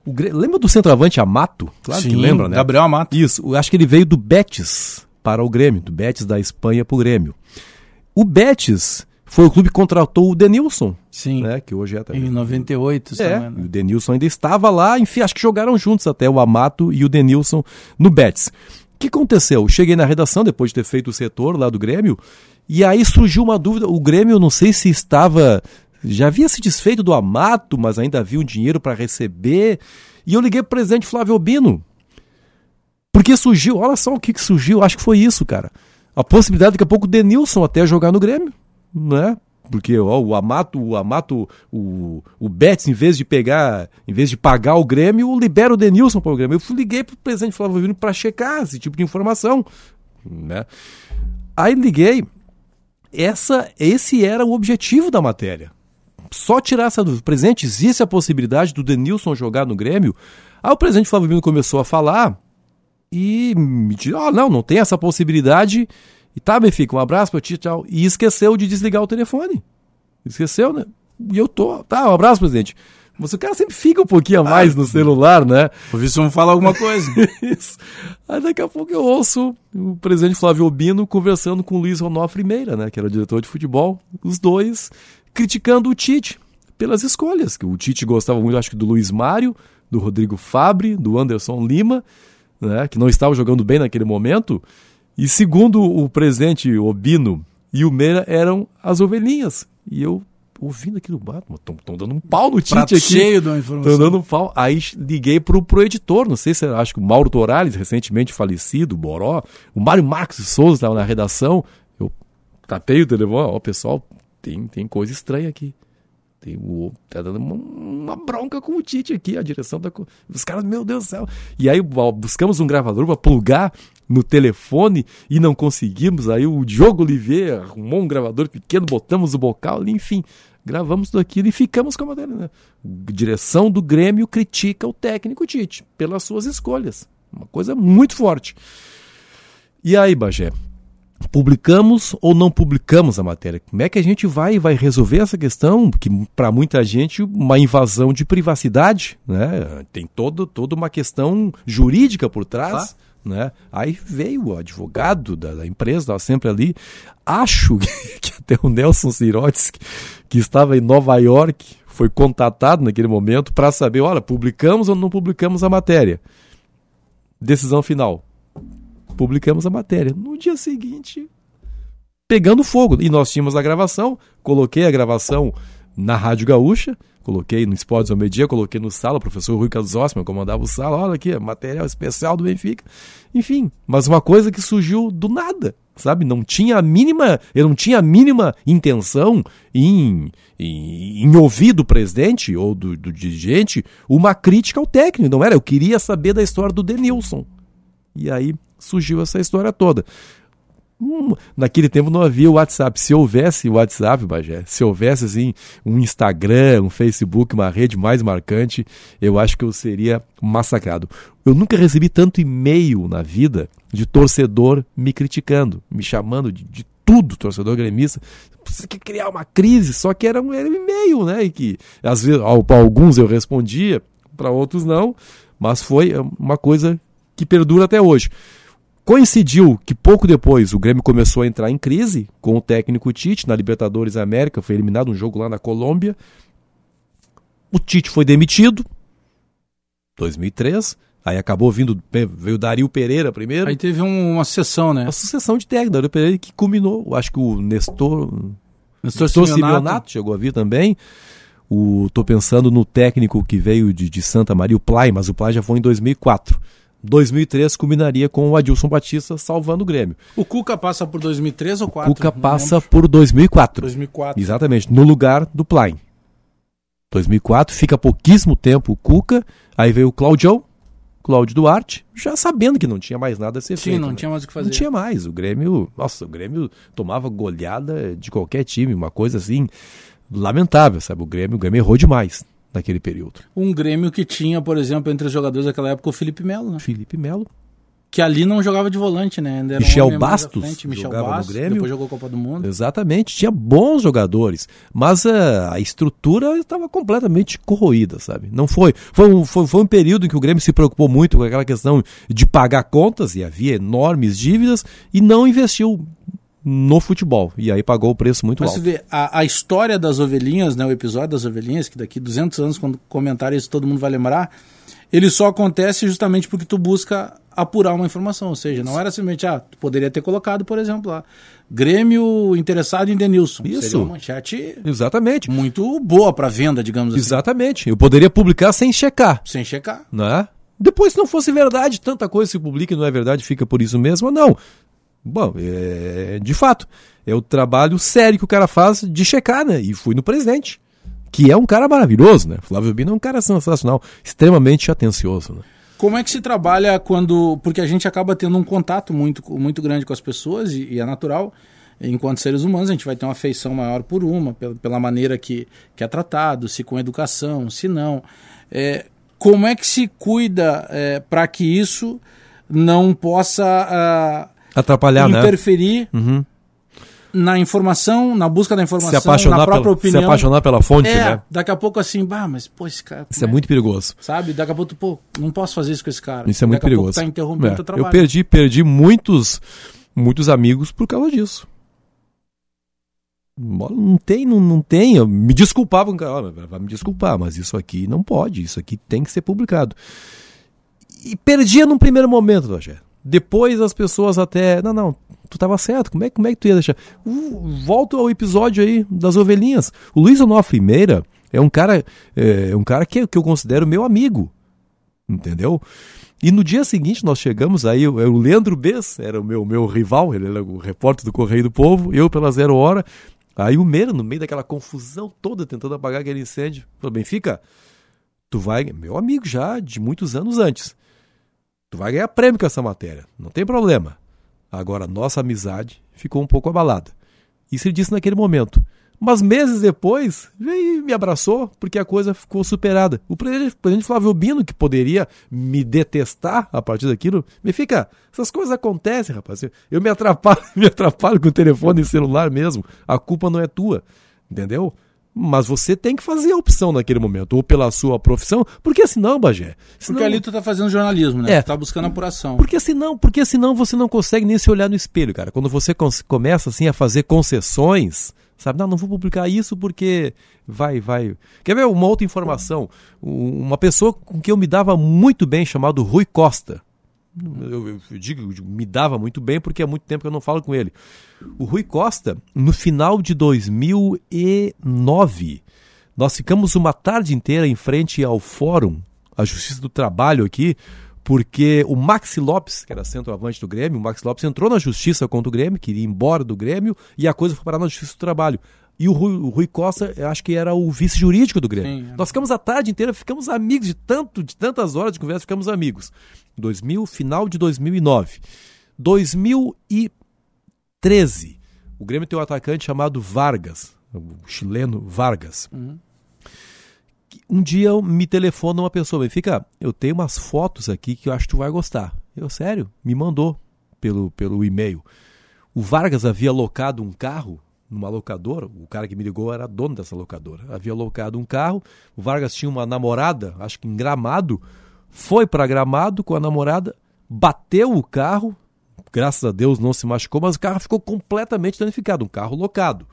O, lembra do centroavante Amato? Claro Sim, que lembra, né? Gabriel Amato. Isso, acho que ele veio do Betis para o Grêmio, do Betis da Espanha para o Grêmio. O Betis foi o clube que contratou o Denilson. Sim. Né, que hoje é também. Em 98, é, também, né? o Denilson ainda estava lá, enfim, acho que jogaram juntos até o Amato e o Denilson no Betis. O que aconteceu? Cheguei na redação depois de ter feito o setor lá do Grêmio, e aí surgiu uma dúvida. O Grêmio, não sei se estava. Já havia se desfeito do Amato, mas ainda havia um dinheiro para receber. E eu liguei para o presidente Flávio Albino. Porque surgiu, olha só o que, que surgiu, acho que foi isso, cara. A possibilidade daqui a pouco o Denilson até jogar no Grêmio né? Porque ó, o Amato, o Amato, o, o Betts, em vez de pegar, em vez de pagar o Grêmio, libera o Denilson para o Grêmio. Eu fui, liguei para o presidente Flávio Vino para checar esse tipo de informação. Né? Aí liguei. Essa, esse era o objetivo da matéria. Só tirar essa dúvida. Presidente, existe a possibilidade do Denilson jogar no Grêmio? Aí o presidente Flávio Vino começou a falar e me disse: oh, não, não tem essa possibilidade e tá, Benfica, um abraço pra ti, tchau. E esqueceu de desligar o telefone. Esqueceu, né? E eu tô. Tá, um abraço, presidente. Mas o cara sempre fica um pouquinho a mais no celular, né? O Wilson fala alguma coisa. Isso. Aí daqui a pouco eu ouço o presidente Flávio Albino conversando com o Luiz Ronaldo Meira, né? Que era diretor de futebol. Os dois criticando o Tite pelas escolhas. Que o Tite gostava muito, acho que, do Luiz Mário, do Rodrigo Fabre, do Anderson Lima, né? Que não estava jogando bem naquele momento. E segundo o presidente Obino e o Meira eram as ovelhinhas. E eu ouvindo aquilo, estão dando um pau no Tite Prato aqui. cheio uma informação. Estão dando um pau. Aí liguei pro, pro editor, não sei se era, acho que o Mauro Torales, recentemente falecido, o Boró, o Mário Marcos de Souza estava na redação. Eu tapei o telefone, ó, pessoal, tem, tem coisa estranha aqui. Tem o, tá dando uma, uma bronca com o Tite aqui, a direção da. co- Os caras, meu Deus do céu. E aí ó, buscamos um gravador para plugar no telefone e não conseguimos. Aí o Diogo Oliveira arrumou um gravador pequeno, botamos o bocal ali, enfim. Gravamos tudo aquilo e ficamos com a matéria. Né? Direção do Grêmio critica o técnico Tite pelas suas escolhas. Uma coisa muito forte. E aí, Bagé? publicamos ou não publicamos a matéria? Como é que a gente vai vai resolver essa questão? Que para muita gente uma invasão de privacidade, né? Tem todo, toda uma questão jurídica por trás. Né? Aí veio o advogado da, da empresa, estava sempre ali. Acho que até o Nelson Sirotsky, que estava em Nova York, foi contatado naquele momento para saber, olha, publicamos ou não publicamos a matéria. Decisão final publicamos a matéria. No dia seguinte, pegando fogo. E nós tínhamos a gravação, coloquei a gravação na Rádio Gaúcha, coloquei no Esportes ao Meio-Dia, coloquei no Sala, o professor Rui Carlos Osman comandava o Sala, olha aqui, material especial do Benfica. Enfim, mas uma coisa que surgiu do nada, sabe? Não tinha a mínima, eu não tinha a mínima intenção em, em, em ouvir do presidente ou do, do dirigente uma crítica ao técnico, não era? Eu queria saber da história do Denilson. E aí surgiu essa história toda. Hum, naquele tempo não havia WhatsApp. Se houvesse WhatsApp, Bagé, se houvesse assim um Instagram, um Facebook, uma rede mais marcante, eu acho que eu seria massacrado. Eu nunca recebi tanto e-mail na vida de torcedor me criticando, me chamando de, de tudo, torcedor gremista. Quer criar uma crise, só que era um, era um e-mail, né? E que às vezes, para alguns eu respondia, para outros não, mas foi uma coisa que perdura até hoje. Coincidiu que pouco depois o Grêmio começou a entrar em crise com o técnico Tite na Libertadores América, foi eliminado um jogo lá na Colômbia. O Tite foi demitido 2003, aí acabou vindo veio Dario Pereira primeiro. Aí teve um, uma sessão, né? Uma sucessão de técnico, Dario Pereira que culminou, acho que o Nestor Nestor, Nestor Simeonato. Simeonato chegou a vir também. O, tô pensando no técnico que veio de, de Santa Maria, o Play, mas o Play já foi em 2004. 2003 culminaria com o Adilson Batista salvando o Grêmio. O Cuca passa por 2003 ou 4? Cuca passa por 2004. 2004. Exatamente, no lugar do Plain. 2004, fica pouquíssimo tempo o Cuca, aí veio o Claudião, Cláudio Duarte, já sabendo que não tinha mais nada a ser Sim, feito. não né? tinha mais o que fazer. Não tinha mais. O Grêmio, nossa, o Grêmio tomava goleada de qualquer time, uma coisa assim lamentável, sabe? O Grêmio, o Grêmio errou demais naquele período. Um Grêmio que tinha, por exemplo, entre os jogadores daquela época, o Felipe Melo, né? Felipe Melo, Que ali não jogava de volante, né? Ainda era um Michel à Bastos frente, Michel jogava no Bastos, Grêmio. depois jogou Copa do Mundo. exatamente, tinha bons jogadores, mas a, a estrutura estava completamente corroída, sabe? Não foi. Foi um, foi, foi um período em que o Grêmio se preocupou muito com aquela questão de pagar contas, e havia enormes dívidas, e não investiu no futebol. E aí pagou o preço muito Mas alto. vê, a, a história das ovelhinhas, né, o episódio das ovelhinhas, que daqui 200 anos, quando comentarem isso, todo mundo vai lembrar, ele só acontece justamente porque tu busca apurar uma informação. Ou seja, não era simplesmente, ah, tu poderia ter colocado, por exemplo, lá, Grêmio interessado em Denilson. Isso. Seria uma manchete Exatamente. muito boa para venda, digamos assim. Exatamente. Eu poderia publicar sem checar. Sem checar. né? Depois, se não fosse verdade, tanta coisa se publica e não é verdade, fica por isso mesmo. Não. Bom, é, de fato, é o trabalho sério que o cara faz de checar, né? E fui no presidente, que é um cara maravilhoso, né? Flávio Bino é um cara sensacional, extremamente atencioso, né? Como é que se trabalha quando. Porque a gente acaba tendo um contato muito, muito grande com as pessoas, e, e é natural. Enquanto seres humanos, a gente vai ter uma afeição maior por uma, pela, pela maneira que, que é tratado, se com educação, se não. É, como é que se cuida é, para que isso não possa Atrapalhar, né? interferir Uhum. na informação, na busca da informação, se apaixonar na própria pela, opinião. Se apaixonar pela fonte, é, né? daqui a pouco assim, bah, mas pô, esse cara. Isso é muito perigoso. Sabe? Daqui a pouco, pô, não posso fazer isso com esse cara. Isso é muito daqui perigoso. Pouco tá interrompendo É, teu trabalho. Eu perdi, perdi muitos, muitos amigos por causa disso. Não tem, não, não tem. Eu me desculpava com o cara. "Olha, Vai me desculpar, mas isso aqui não pode. Isso aqui tem que ser publicado. E perdia num primeiro momento, Rogério. Depois as pessoas até. Não, não, tu estava certo. Como é, como é que tu ia deixar? Uh, volto ao episódio aí das ovelhinhas. O Luiz Onofre Meira é um cara, é, um cara que, que eu considero meu amigo. Entendeu? E no dia seguinte nós chegamos aí, o, o Leandro Bess era o meu, meu rival, ele era o repórter do Correio do Povo, eu pela Zero Hora. Aí o Meira, no meio daquela confusão toda, tentando apagar aquele incêndio, falou: Benfica, tu vai, meu amigo já de muitos anos antes, tu vai ganhar prêmio com essa matéria, não tem problema. Agora, nossa amizade ficou um pouco abalada. Isso ele disse naquele momento. Mas meses depois, veio e me abraçou, porque a coisa ficou superada. O presidente, o presidente Flávio Bino, que poderia me detestar a partir daquilo, me fica, essas coisas acontecem, rapaz. Eu me atrapalho, me atrapalho com o telefone e celular mesmo. A culpa não é tua, entendeu? Mas você tem que fazer a opção naquele momento, ou pela sua profissão, porque senão, Bagé. Senão, Porque ali tu tá fazendo jornalismo, né? É. Tu tá buscando apuração. porque senão, porque senão você não consegue nem se olhar no espelho, cara. Quando você começa assim a fazer concessões, sabe? Não, não vou publicar isso porque vai, vai. Quer ver uma outra informação? Um- Uma pessoa com quem eu me dava muito bem, chamado Rui Costa. Eu, eu- digo, digo, me dava muito bem porque há muito tempo que eu não falo com ele. O Rui Costa, no final de 2009, nós ficamos uma tarde inteira em frente ao Fórum, a Justiça do Trabalho aqui, porque o Maxi Lopes, que era centroavante do Grêmio, o Maxi Lopes entrou na justiça contra o Grêmio, queria ir embora do Grêmio, e a coisa foi parar na Justiça do Trabalho. E o Rui, o Rui Costa, eu acho que era o vice jurídico do Grêmio. Sim, é. Nós ficamos a tarde inteira, ficamos amigos de tanto, de tantas horas de conversa, ficamos amigos. 2000, final de 2009. 2013, o Grêmio tem um atacante chamado Vargas, o chileno Vargas. Um dia me telefona uma pessoa, fica, eu tenho umas fotos aqui que eu acho que tu vai gostar. Eu, sério? Me mandou pelo, pelo e-mail. O Vargas havia locado um carro numa locadora, o cara que me ligou era dono dessa locadora. Havia locado um carro, o Vargas tinha uma namorada, acho que em Gramado, foi para Gramado com a namorada, bateu o carro, graças a Deus não se machucou, mas o carro ficou completamente danificado, um carro locado.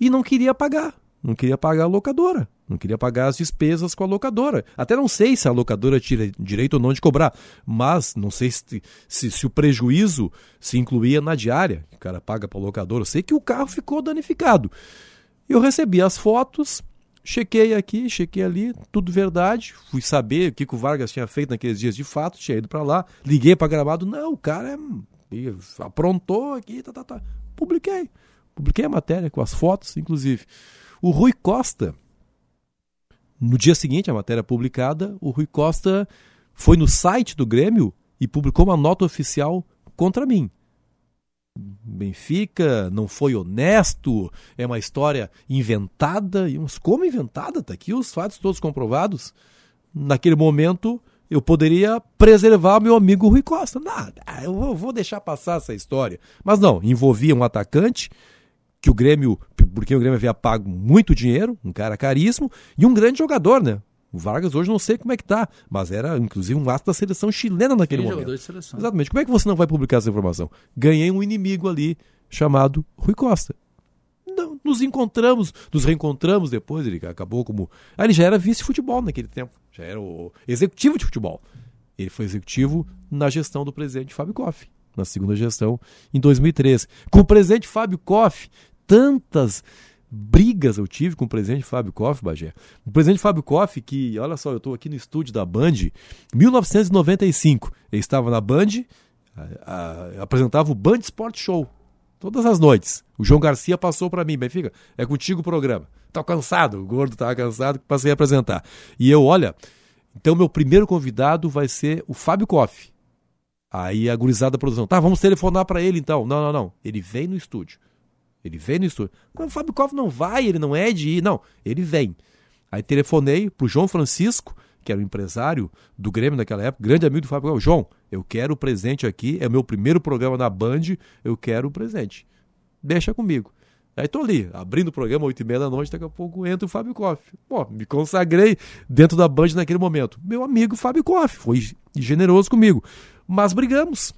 E não queria pagar, não queria pagar a locadora, não queria pagar as despesas com a locadora. Até não sei se a locadora tinha direito ou não de cobrar, mas não sei se, se, se o prejuízo se incluía na diária, o cara paga para a locadora. Eu sei que o carro ficou danificado. Eu recebi as fotos, chequei aqui, chequei ali, tudo verdade. Fui saber o que, que o Vargas tinha feito naqueles dias de fato, tinha ido para lá, liguei para Gramado, não, o cara é, aprontou aqui, tá, tá, tá. Publiquei. Publiquei a matéria com as fotos, inclusive. O Rui Costa, no dia seguinte, a matéria publicada, o Rui Costa foi no site do Grêmio e publicou uma nota oficial contra mim. Benfica não foi honesto, é uma história inventada. E uns como inventada? Tá aqui os fatos todos comprovados. Naquele momento, eu poderia preservar meu amigo Rui Costa. Nada, eu vou, vou deixar passar essa história. Mas não, envolvia um atacante que o Grêmio, porque o Grêmio havia pago muito dinheiro, um cara caríssimo, e um grande jogador, né? O Vargas hoje não sei como é que tá, mas era inclusive um ato da seleção chilena naquele Sim, momento. Exatamente. Como é que você não vai publicar essa informação? Ganhei um inimigo ali chamado Rui Costa. Não, nos encontramos, nos reencontramos depois, ele acabou como. Ah, ele já era vice-futebol naquele tempo, já era o executivo de futebol. Ele foi executivo na gestão do presidente Fábio Koff, na segunda gestão, em 2013. Com o presidente Fábio Koff, tantas brigas eu tive com o presidente Fábio Koff, Bagé. O presidente Fábio Koff, que, olha só, eu estou aqui no estúdio da Band, 1995. Ele estava na Band, a- a- apresentava o Band Sport Show, todas as noites. O João Garcia passou para mim, Benfica, é contigo o programa. Tá cansado, o gordo tava cansado, passei a apresentar. E eu, olha, então meu primeiro convidado vai ser o Fábio Koff. Aí a gurizada da produção, tá, vamos telefonar para ele então. Não, não, não. Ele vem no estúdio. Ele vem no estúdio. O Fábio não vai, ele não é de ir. Não, ele vem. Aí telefonei pro João Francisco, que era o empresário do Grêmio naquela época, grande amigo do Fábio Koff. João, eu quero o presente aqui, é o meu primeiro programa na Band, eu quero o presente. deixa comigo. Aí tô ali, abrindo o programa, 8 e meia da noite, daqui a pouco entra o Fábio Koff. Pô, me consagrei dentro da Band naquele momento. Meu amigo Fábio Koff foi generoso comigo. Mas brigamos.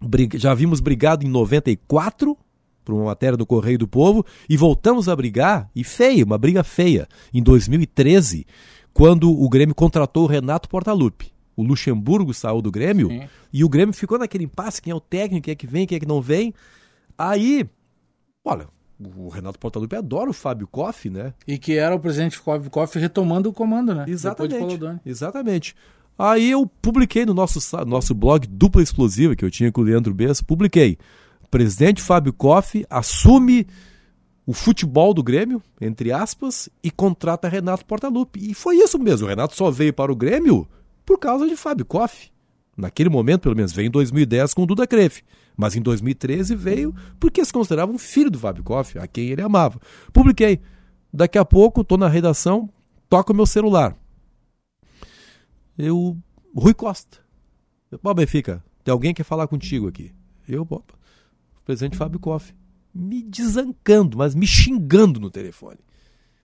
Briga, já vimos brigado em 94 por uma matéria do Correio do Povo e voltamos a brigar, e feia, uma briga feia, em 2013, quando o Grêmio contratou o Renato Portaluppi. O Luxemburgo saiu do Grêmio Sim. e o Grêmio ficou naquele impasse, quem é o técnico, quem é que vem, quem é que não vem. Aí, olha, o Renato Portaluppi adora o Fábio Koff, né? E que era o presidente Fábio Koff retomando o comando, né? Depois de Exatamente. Exatamente. Aí eu publiquei no nosso, nosso blog Dupla Explosiva, que eu tinha com o Leandro Bessa, publiquei. Presidente Fábio Koff assume o futebol do Grêmio, entre aspas, e contrata Renato Portaluppi. E foi isso mesmo. O Renato só veio para o Grêmio por causa de Fábio Koff. Naquele momento, pelo menos, veio em 2010 com o Duda Crefe. Mas em 2013 veio porque se considerava um filho do Fábio Koff, a quem ele amava. Publiquei. Daqui a pouco, estou na redação, toca o meu celular. Eu. Rui Costa. Pô, Benfica, tem alguém que quer falar contigo aqui. Eu, pô, presidente Fábio Koff. Me desancando, mas me xingando no telefone.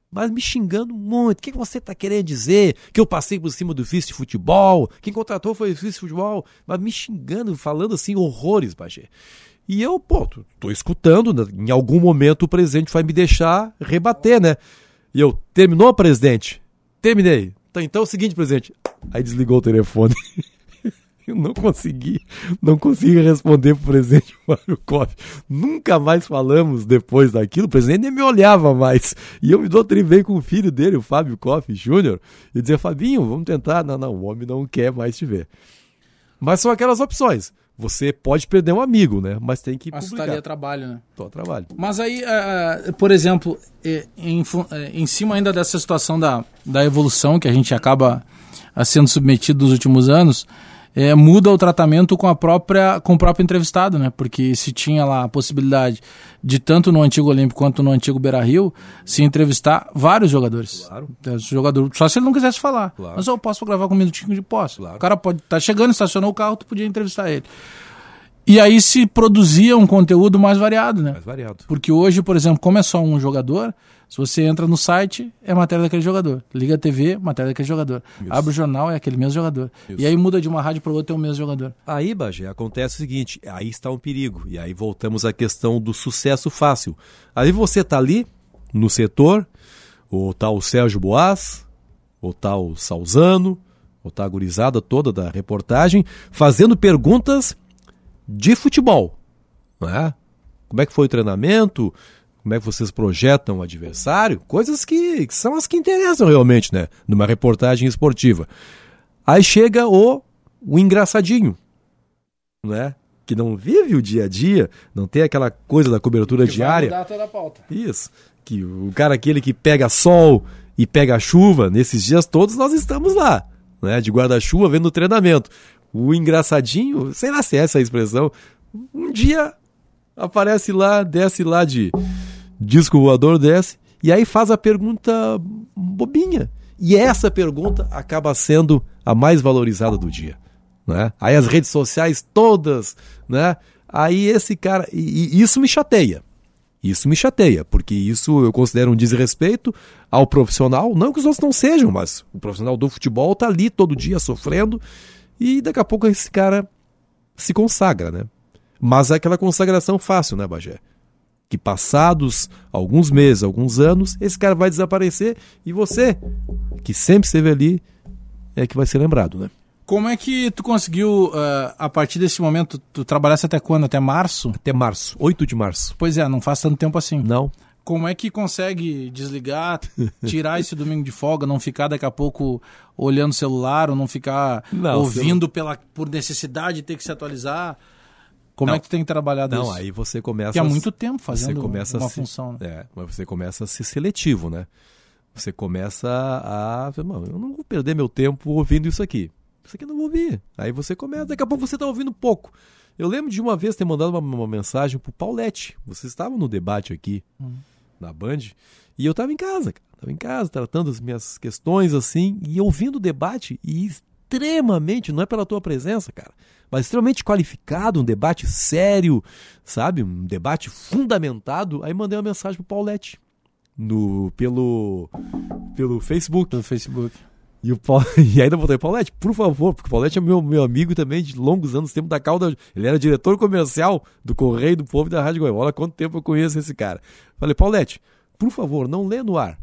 Mas me xingando muito. O que você está querendo dizer? Que eu passei por cima do vice de futebol? Quem contratou foi o vice de futebol? Mas me xingando, falando assim horrores, Bagé. E eu, pô, tô escutando, né? em algum momento o presidente vai me deixar rebater, né? E eu, terminou, presidente? Terminei. Então, então é o seguinte, presidente. Aí desligou o telefone. Eu não consegui, não consegui responder pro presidente Mário Koff. Nunca mais falamos depois daquilo, o presidente nem me olhava mais. E eu me doutrivei com o filho dele, o Fábio Koff Júnior, e dizia, Fabinho, vamos tentar. Não, não, o homem não quer mais te ver. Mas são aquelas opções. Você pode perder um amigo, né? Mas tem que Mas publicar. estaria trabalho, né? Tô a trabalho. Mas aí, eh, por exemplo, eh, em, em cima ainda dessa situação da, da evolução que a gente acaba sendo submetido nos últimos anos, eh, muda o tratamento com a própria com o próprio entrevistado, né? Porque se tinha lá a possibilidade de tanto no antigo Olímpico quanto no antigo Beira Rio se entrevistar vários jogadores. Claro. Esse jogador, só se ele não quisesse falar. Claro. Mas eu posso gravar com um minutinho de posse. Claro. O cara pode estar chegando, estacionou o carro, tu podia entrevistar ele. E aí se produzia um conteúdo mais variado, né? Mais variado. Porque hoje, por exemplo, como é só um jogador, se você entra no site, é matéria daquele jogador. Liga a TV, matéria daquele jogador. Abre o jornal, é aquele mesmo jogador. Isso. E aí muda de uma rádio para outra, é o mesmo jogador. Aí, Bagé, acontece o seguinte, aí está um perigo. E aí voltamos à questão do sucesso fácil. Aí você tá ali, no setor, ou tá o Sérgio Boas, ou tá o Salzano, ou tá a gurizada toda da reportagem, fazendo perguntas de futebol. Não é? Como é que foi o treinamento? Como é que vocês projetam o adversário? Coisas que, que são as que interessam realmente, né? Numa reportagem esportiva. Aí chega o, o engraçadinho, né? Que não vive o dia a dia, não tem aquela coisa da cobertura diária. toda a pauta. Isso. Que o cara aquele que pega sol e pega chuva, nesses dias todos nós estamos lá, né? De guarda-chuva vendo o treinamento. O engraçadinho, sei lá se é essa a expressão, um dia aparece lá, desce lá de disco voador, desce, e aí faz a pergunta bobinha. E essa pergunta acaba sendo a mais valorizada do dia. Né? Aí as redes sociais todas, né? Aí esse cara. E, e isso me chateia. Isso me chateia, porque isso eu considero um desrespeito ao profissional. Não que os outros não sejam, mas o profissional do futebol tá ali todo dia sofrendo e daqui a pouco esse cara se consagra, né? Mas é aquela consagração fácil, né, Bagé? Que passados alguns meses, alguns anos, esse cara vai desaparecer e você, que sempre esteve ali, é que vai ser lembrado, né? Como é que tu conseguiu, ah, a partir desse momento, tu trabalhasse até quando? Até março? Até março, 8 de março. Pois é, não faz tanto tempo assim. Não, Como é que consegue desligar, tirar esse domingo de folga, não ficar daqui a pouco olhando o celular, ou não ficar Não, ouvindo pela, por necessidade de ter que se atualizar? Como Não. é que tu tem trabalhado não, isso? aí você começa. Porque há muito tempo você fazendo uma se- função. né? É, mas você começa a ser seletivo, né? Você começa a. Mano, eu não vou perder meu tempo ouvindo isso aqui. Isso aqui eu não vou ouvir. Aí você começa, daqui a pouco você está ouvindo pouco. Eu lembro de uma vez ter mandado uma, uma mensagem pro Paulette. Vocês estavam no debate aqui na Band. E eu estava em casa, cara. Tava em casa, tratando as minhas questões assim, e ouvindo o debate, e extremamente, não é pela tua presença, cara, mas extremamente qualificado, um debate sério, sabe? Um debate fundamentado. Aí mandei uma mensagem pro Paulette no pelo pelo Facebook, pelo Facebook. E, o Paulo, e ainda botei, Paulette, por favor, porque o Paulette é meu, meu amigo também de longos anos, tempo da Calda. Ele era diretor comercial do Correio do Povo e da Rádio Goiás. Olha quanto tempo eu conheço esse cara. Falei, Paulette, por favor, não lê no ar.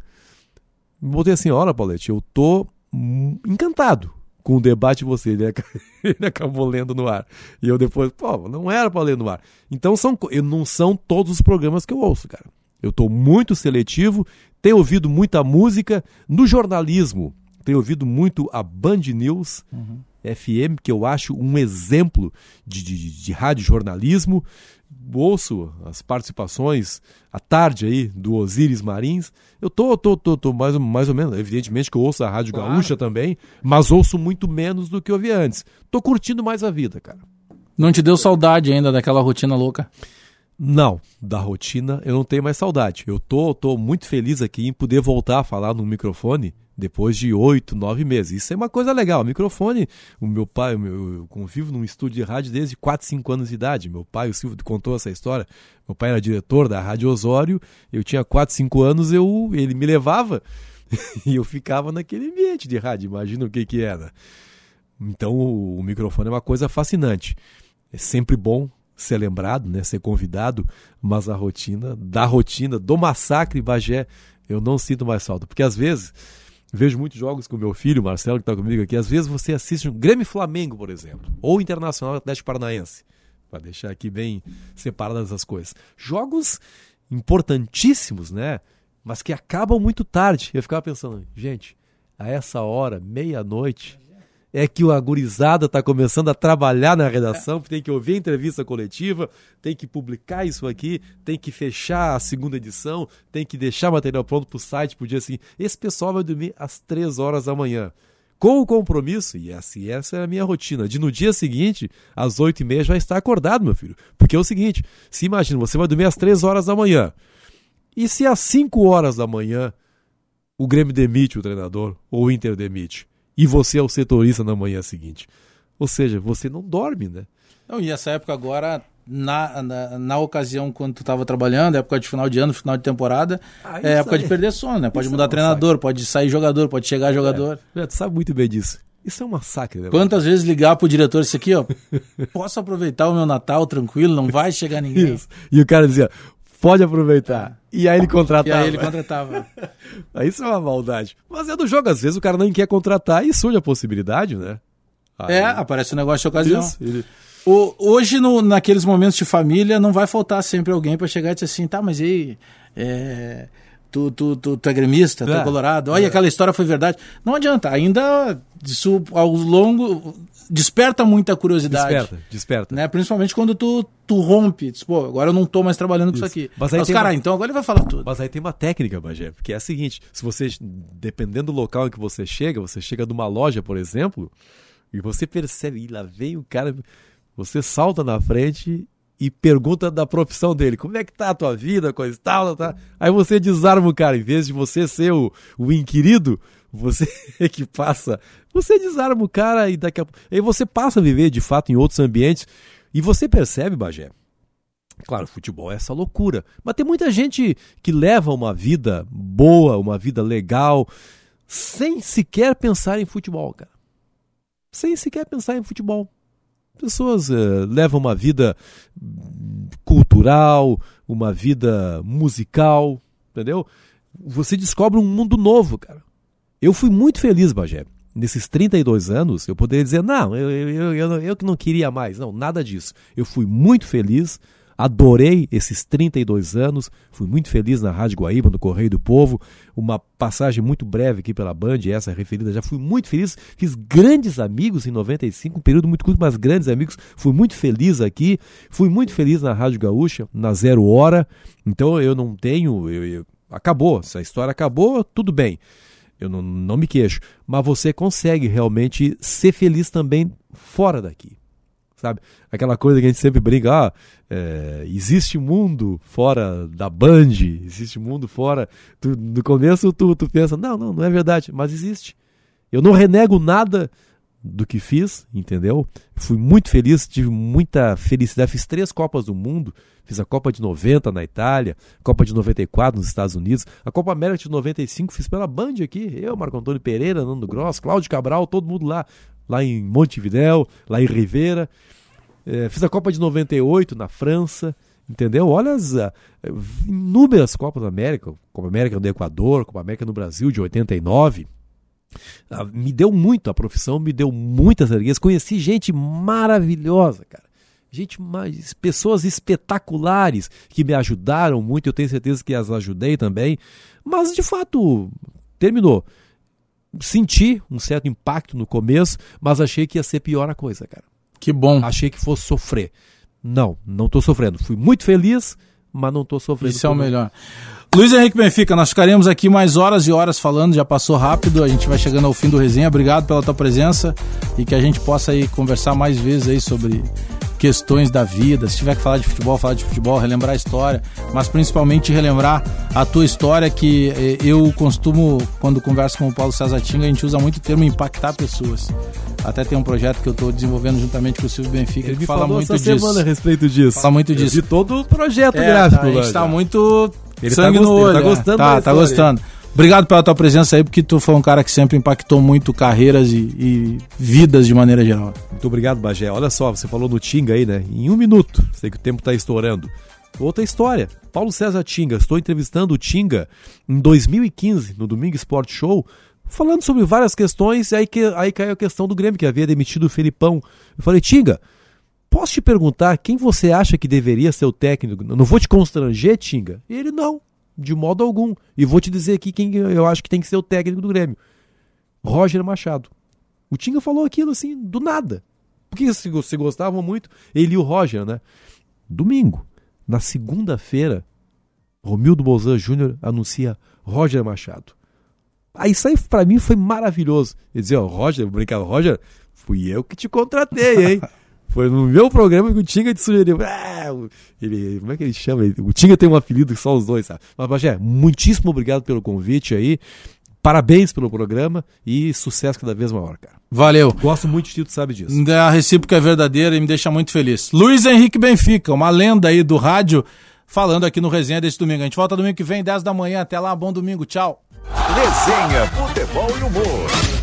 Botei assim, olha, Paulette, eu tô encantado com o debate de você. Ele, ele acabou lendo no ar. E eu depois, pô, não era para ler no ar. Então são, não são todos os programas que eu ouço, cara. Eu estou muito seletivo, tenho ouvido muita música. No jornalismo, tenho ouvido muito a Band News uhum. FM, que eu acho um exemplo de, de, de rádio jornalismo. Ouço as participações à tarde aí do Osiris Marins. Eu tô, tô, tô, tô mais, mais ou menos, evidentemente que eu ouço a Rádio claro. Gaúcha também, mas ouço muito menos do que ouvi antes. Tô curtindo mais a vida, cara. Não te deu saudade ainda daquela rotina louca? Não, da rotina eu não tenho mais saudade. Eu tô, tô muito feliz aqui em poder voltar a falar no microfone depois de oito, nove meses. Isso é uma coisa legal. O microfone, o meu pai, eu convivo num estúdio de rádio desde 4, 5 anos de idade. Meu pai, o Silvio, contou essa história. Meu pai era diretor da Rádio Osório. Eu tinha 4, 5 anos, eu, ele me levava e eu ficava naquele ambiente de rádio. Imagina o que que era. Então, o, o microfone é uma coisa fascinante. É sempre bom ser lembrado, né, ser convidado, mas a rotina, da rotina, do massacre Bagé, eu não sinto mais falta. Porque às vezes Vejo muitos jogos com meu filho, Marcelo, que está comigo aqui. Às vezes você assiste um Grêmio Flamengo, por exemplo, ou Internacional Atlético Paranaense, para deixar aqui bem separadas as coisas. Jogos importantíssimos, né? Mas que acabam muito tarde. Eu ficava pensando, gente, a essa hora, meia-noite, é que o agorizada está começando a trabalhar na redação, tem que ouvir a entrevista coletiva, tem que publicar isso aqui, tem que fechar a segunda edição, tem que deixar material pronto para o site para o dia seguinte. Esse pessoal vai dormir às três horas da manhã. Com o compromisso, e assim, essa é a minha rotina, de no dia seguinte, às oito e meia, já estar acordado, meu filho. Porque é o seguinte, se imagina, você vai dormir às três horas da manhã. E se às cinco horas da manhã o Grêmio demite o treinador, ou o Inter demite? E você é o setorista na manhã seguinte. Ou seja, você não dorme, né? Não, e essa época agora, na, na, na ocasião quando tu estava trabalhando, época de final de ano, final de temporada, ah, é época aí. de perder sono, né? Pode isso mudar é treinador, pode sair jogador, pode chegar é, jogador. É, tu sabe muito bem disso. Isso é um massacre, né? Quantas vezes ligar pro diretor isso aqui, ó? Posso aproveitar o meu Natal tranquilo, não vai chegar ninguém. Isso. E o cara dizia, pode aproveitar. E aí ele contratava. E aí ele contratava. Isso é uma maldade. Mas é do jogo, às vezes o cara não quer contratar e surge a possibilidade, né? Aí... É, aparece um negócio de ocasião. Isso, ele... o, hoje, no, naqueles momentos de família, não vai faltar sempre alguém para chegar e dizer assim, tá, mas e aí? É tu, tu, tu, tu é gremista, tu é, é colorado, olha, é. aquela história foi verdade. Não adianta, ainda isso ao longo desperta muita curiosidade. Desperta, desperta. Né? Principalmente quando tu, tu rompe, diz, pô, agora eu não tô mais trabalhando com isso, isso aqui. Mas, aí Mas cara, uma... então agora ele vai falar tudo. Mas aí tem uma técnica, Bagé, porque é a seguinte, se você, dependendo do local em que você chega, você chega numa loja, por exemplo, e você percebe, e lá vem o cara, você salta na frente e pergunta da profissão dele. Como é que tá a tua vida, coisa e tal, tá? Aí você desarma o cara, em vez de você ser o, o inquirido, você que passa, você desarma o cara e daqui a aí você passa a viver de fato em outros ambientes e você percebe, Bagé. Claro, futebol é essa loucura, mas tem muita gente que leva uma vida boa, uma vida legal, sem sequer pensar em futebol, cara. Sem sequer pensar em futebol. Pessoas uh, levam uma vida cultural, uma vida musical, entendeu? Você descobre um mundo novo, cara. Eu fui muito feliz, Bagé. Nesses 32 anos, eu poderia dizer, não, eu, eu, eu, eu, que não queria mais. Não, nada disso. Eu fui muito feliz Adorei esses 32 anos, fui muito feliz na Rádio Guaíba, no Correio do Povo, uma passagem muito breve aqui pela Band, essa referida, já fui muito feliz, fiz grandes amigos em 95, um período muito curto, mas grandes amigos, fui muito feliz aqui, fui muito feliz na Rádio Gaúcha, na Zero Hora, então eu não tenho, eu, eu, acabou, se a história acabou, tudo bem, eu não, não me queixo, mas você consegue realmente ser feliz também fora daqui sabe? Aquela coisa que a gente sempre brinca, ah, é, existe mundo fora da Band, existe mundo fora. Tu, no começo tu, tu pensa, não, não, não é verdade, mas existe. Eu não renego nada do que fiz, entendeu? Fui muito feliz, tive muita felicidade. Fiz três Copas do Mundo. Fiz a Copa de 90 na Itália, Copa de 94 nos Estados Unidos, a Copa América de 95 fiz pela Band aqui. Eu, Marco Antônio Pereira, Nando Gross, Cláudio Cabral, todo mundo lá. Lá em Montevidéu, lá em Rivera. É, fiz a Copa de 98 na França. Entendeu? Olha as uh, inúmeras Copas da América, Copa América no Equador, Copa América no Brasil de 89. Uh, me deu muito a profissão, me deu muitas alegrias. Conheci gente maravilhosa, cara. Gente, mais, pessoas espetaculares que me ajudaram muito. Eu tenho certeza que as ajudei também. Mas de fato, terminou. Senti um certo impacto no começo, mas achei que ia ser pior a coisa, cara. Que bom. Achei que fosse sofrer. Não, não estou sofrendo. Fui muito feliz, mas não estou sofrendo. Isso é o melhor. Luiz Henrique Benfica, nós ficaremos aqui mais horas e horas falando, já passou rápido, a gente vai chegando ao fim do resenha. Obrigado pela tua presença e que a gente possa aí conversar mais vezes aí sobre questões da vida. Se tiver que falar de futebol, falar de futebol, relembrar a história, mas principalmente relembrar a tua história, que eh, eu costumo, quando converso com o Paulo César Tinga, a gente usa muito o termo impactar pessoas. Até tem um projeto que eu estou desenvolvendo juntamente com o Silvio Benfica Ele que fala muito disso. semana a respeito disso. Fala muito disso. De todo o projeto É, gráfico. tá, a gente tá já. muito Ele sangue tá no olho. tá é. gostando Tá, da tá história. gostando. Obrigado pela tua presença aí, porque tu foi um cara que sempre impactou muito carreiras e, e vidas de maneira geral. Muito obrigado, Bagé. Olha só, você falou no Tinga aí, né? Em um minuto. Sei que o tempo está estourando. Outra história. Paulo César Tinga. Estou entrevistando o Tinga em 2015, no Domingo Sport Show, falando sobre várias questões. E aí, que, aí caiu a questão do Grêmio, que havia demitido o Felipão. Eu falei, Tinga, posso te perguntar quem você acha que deveria ser o técnico? Não vou te constranger, Tinga? E ele, não, de modo algum. E vou te dizer aqui quem eu acho que tem que ser o técnico do Grêmio. Roger Machado. O Tinga falou aquilo assim, do nada. Porque se, gostavam muito, ele e o Roger, né? Domingo, na segunda-feira, Romildo Bolzan Júnior anuncia Roger Machado. Aí isso aí pra mim foi maravilhoso. Ele dizia, ó, Roger, brincava, Roger, fui eu que te contratei, hein? Foi no meu programa que o Tinga te sugeriu. Ah, ele, como é que ele chama? Ele- O Tinga tem um apelido que só os dois, sabe? Mas, Bagé, muitíssimo obrigado pelo convite aí. Parabéns pelo programa e sucesso cada vez maior, cara. Valeu. Gosto muito de ti, tu sabe disso. A recíproca é verdadeira e me deixa muito feliz. Luiz Henrique Benfica, uma lenda aí do rádio, falando aqui no Resenha desse domingo. A gente volta domingo que vem, 10 da manhã. Até lá, bom domingo, tchau. Resenha, futebol e humor.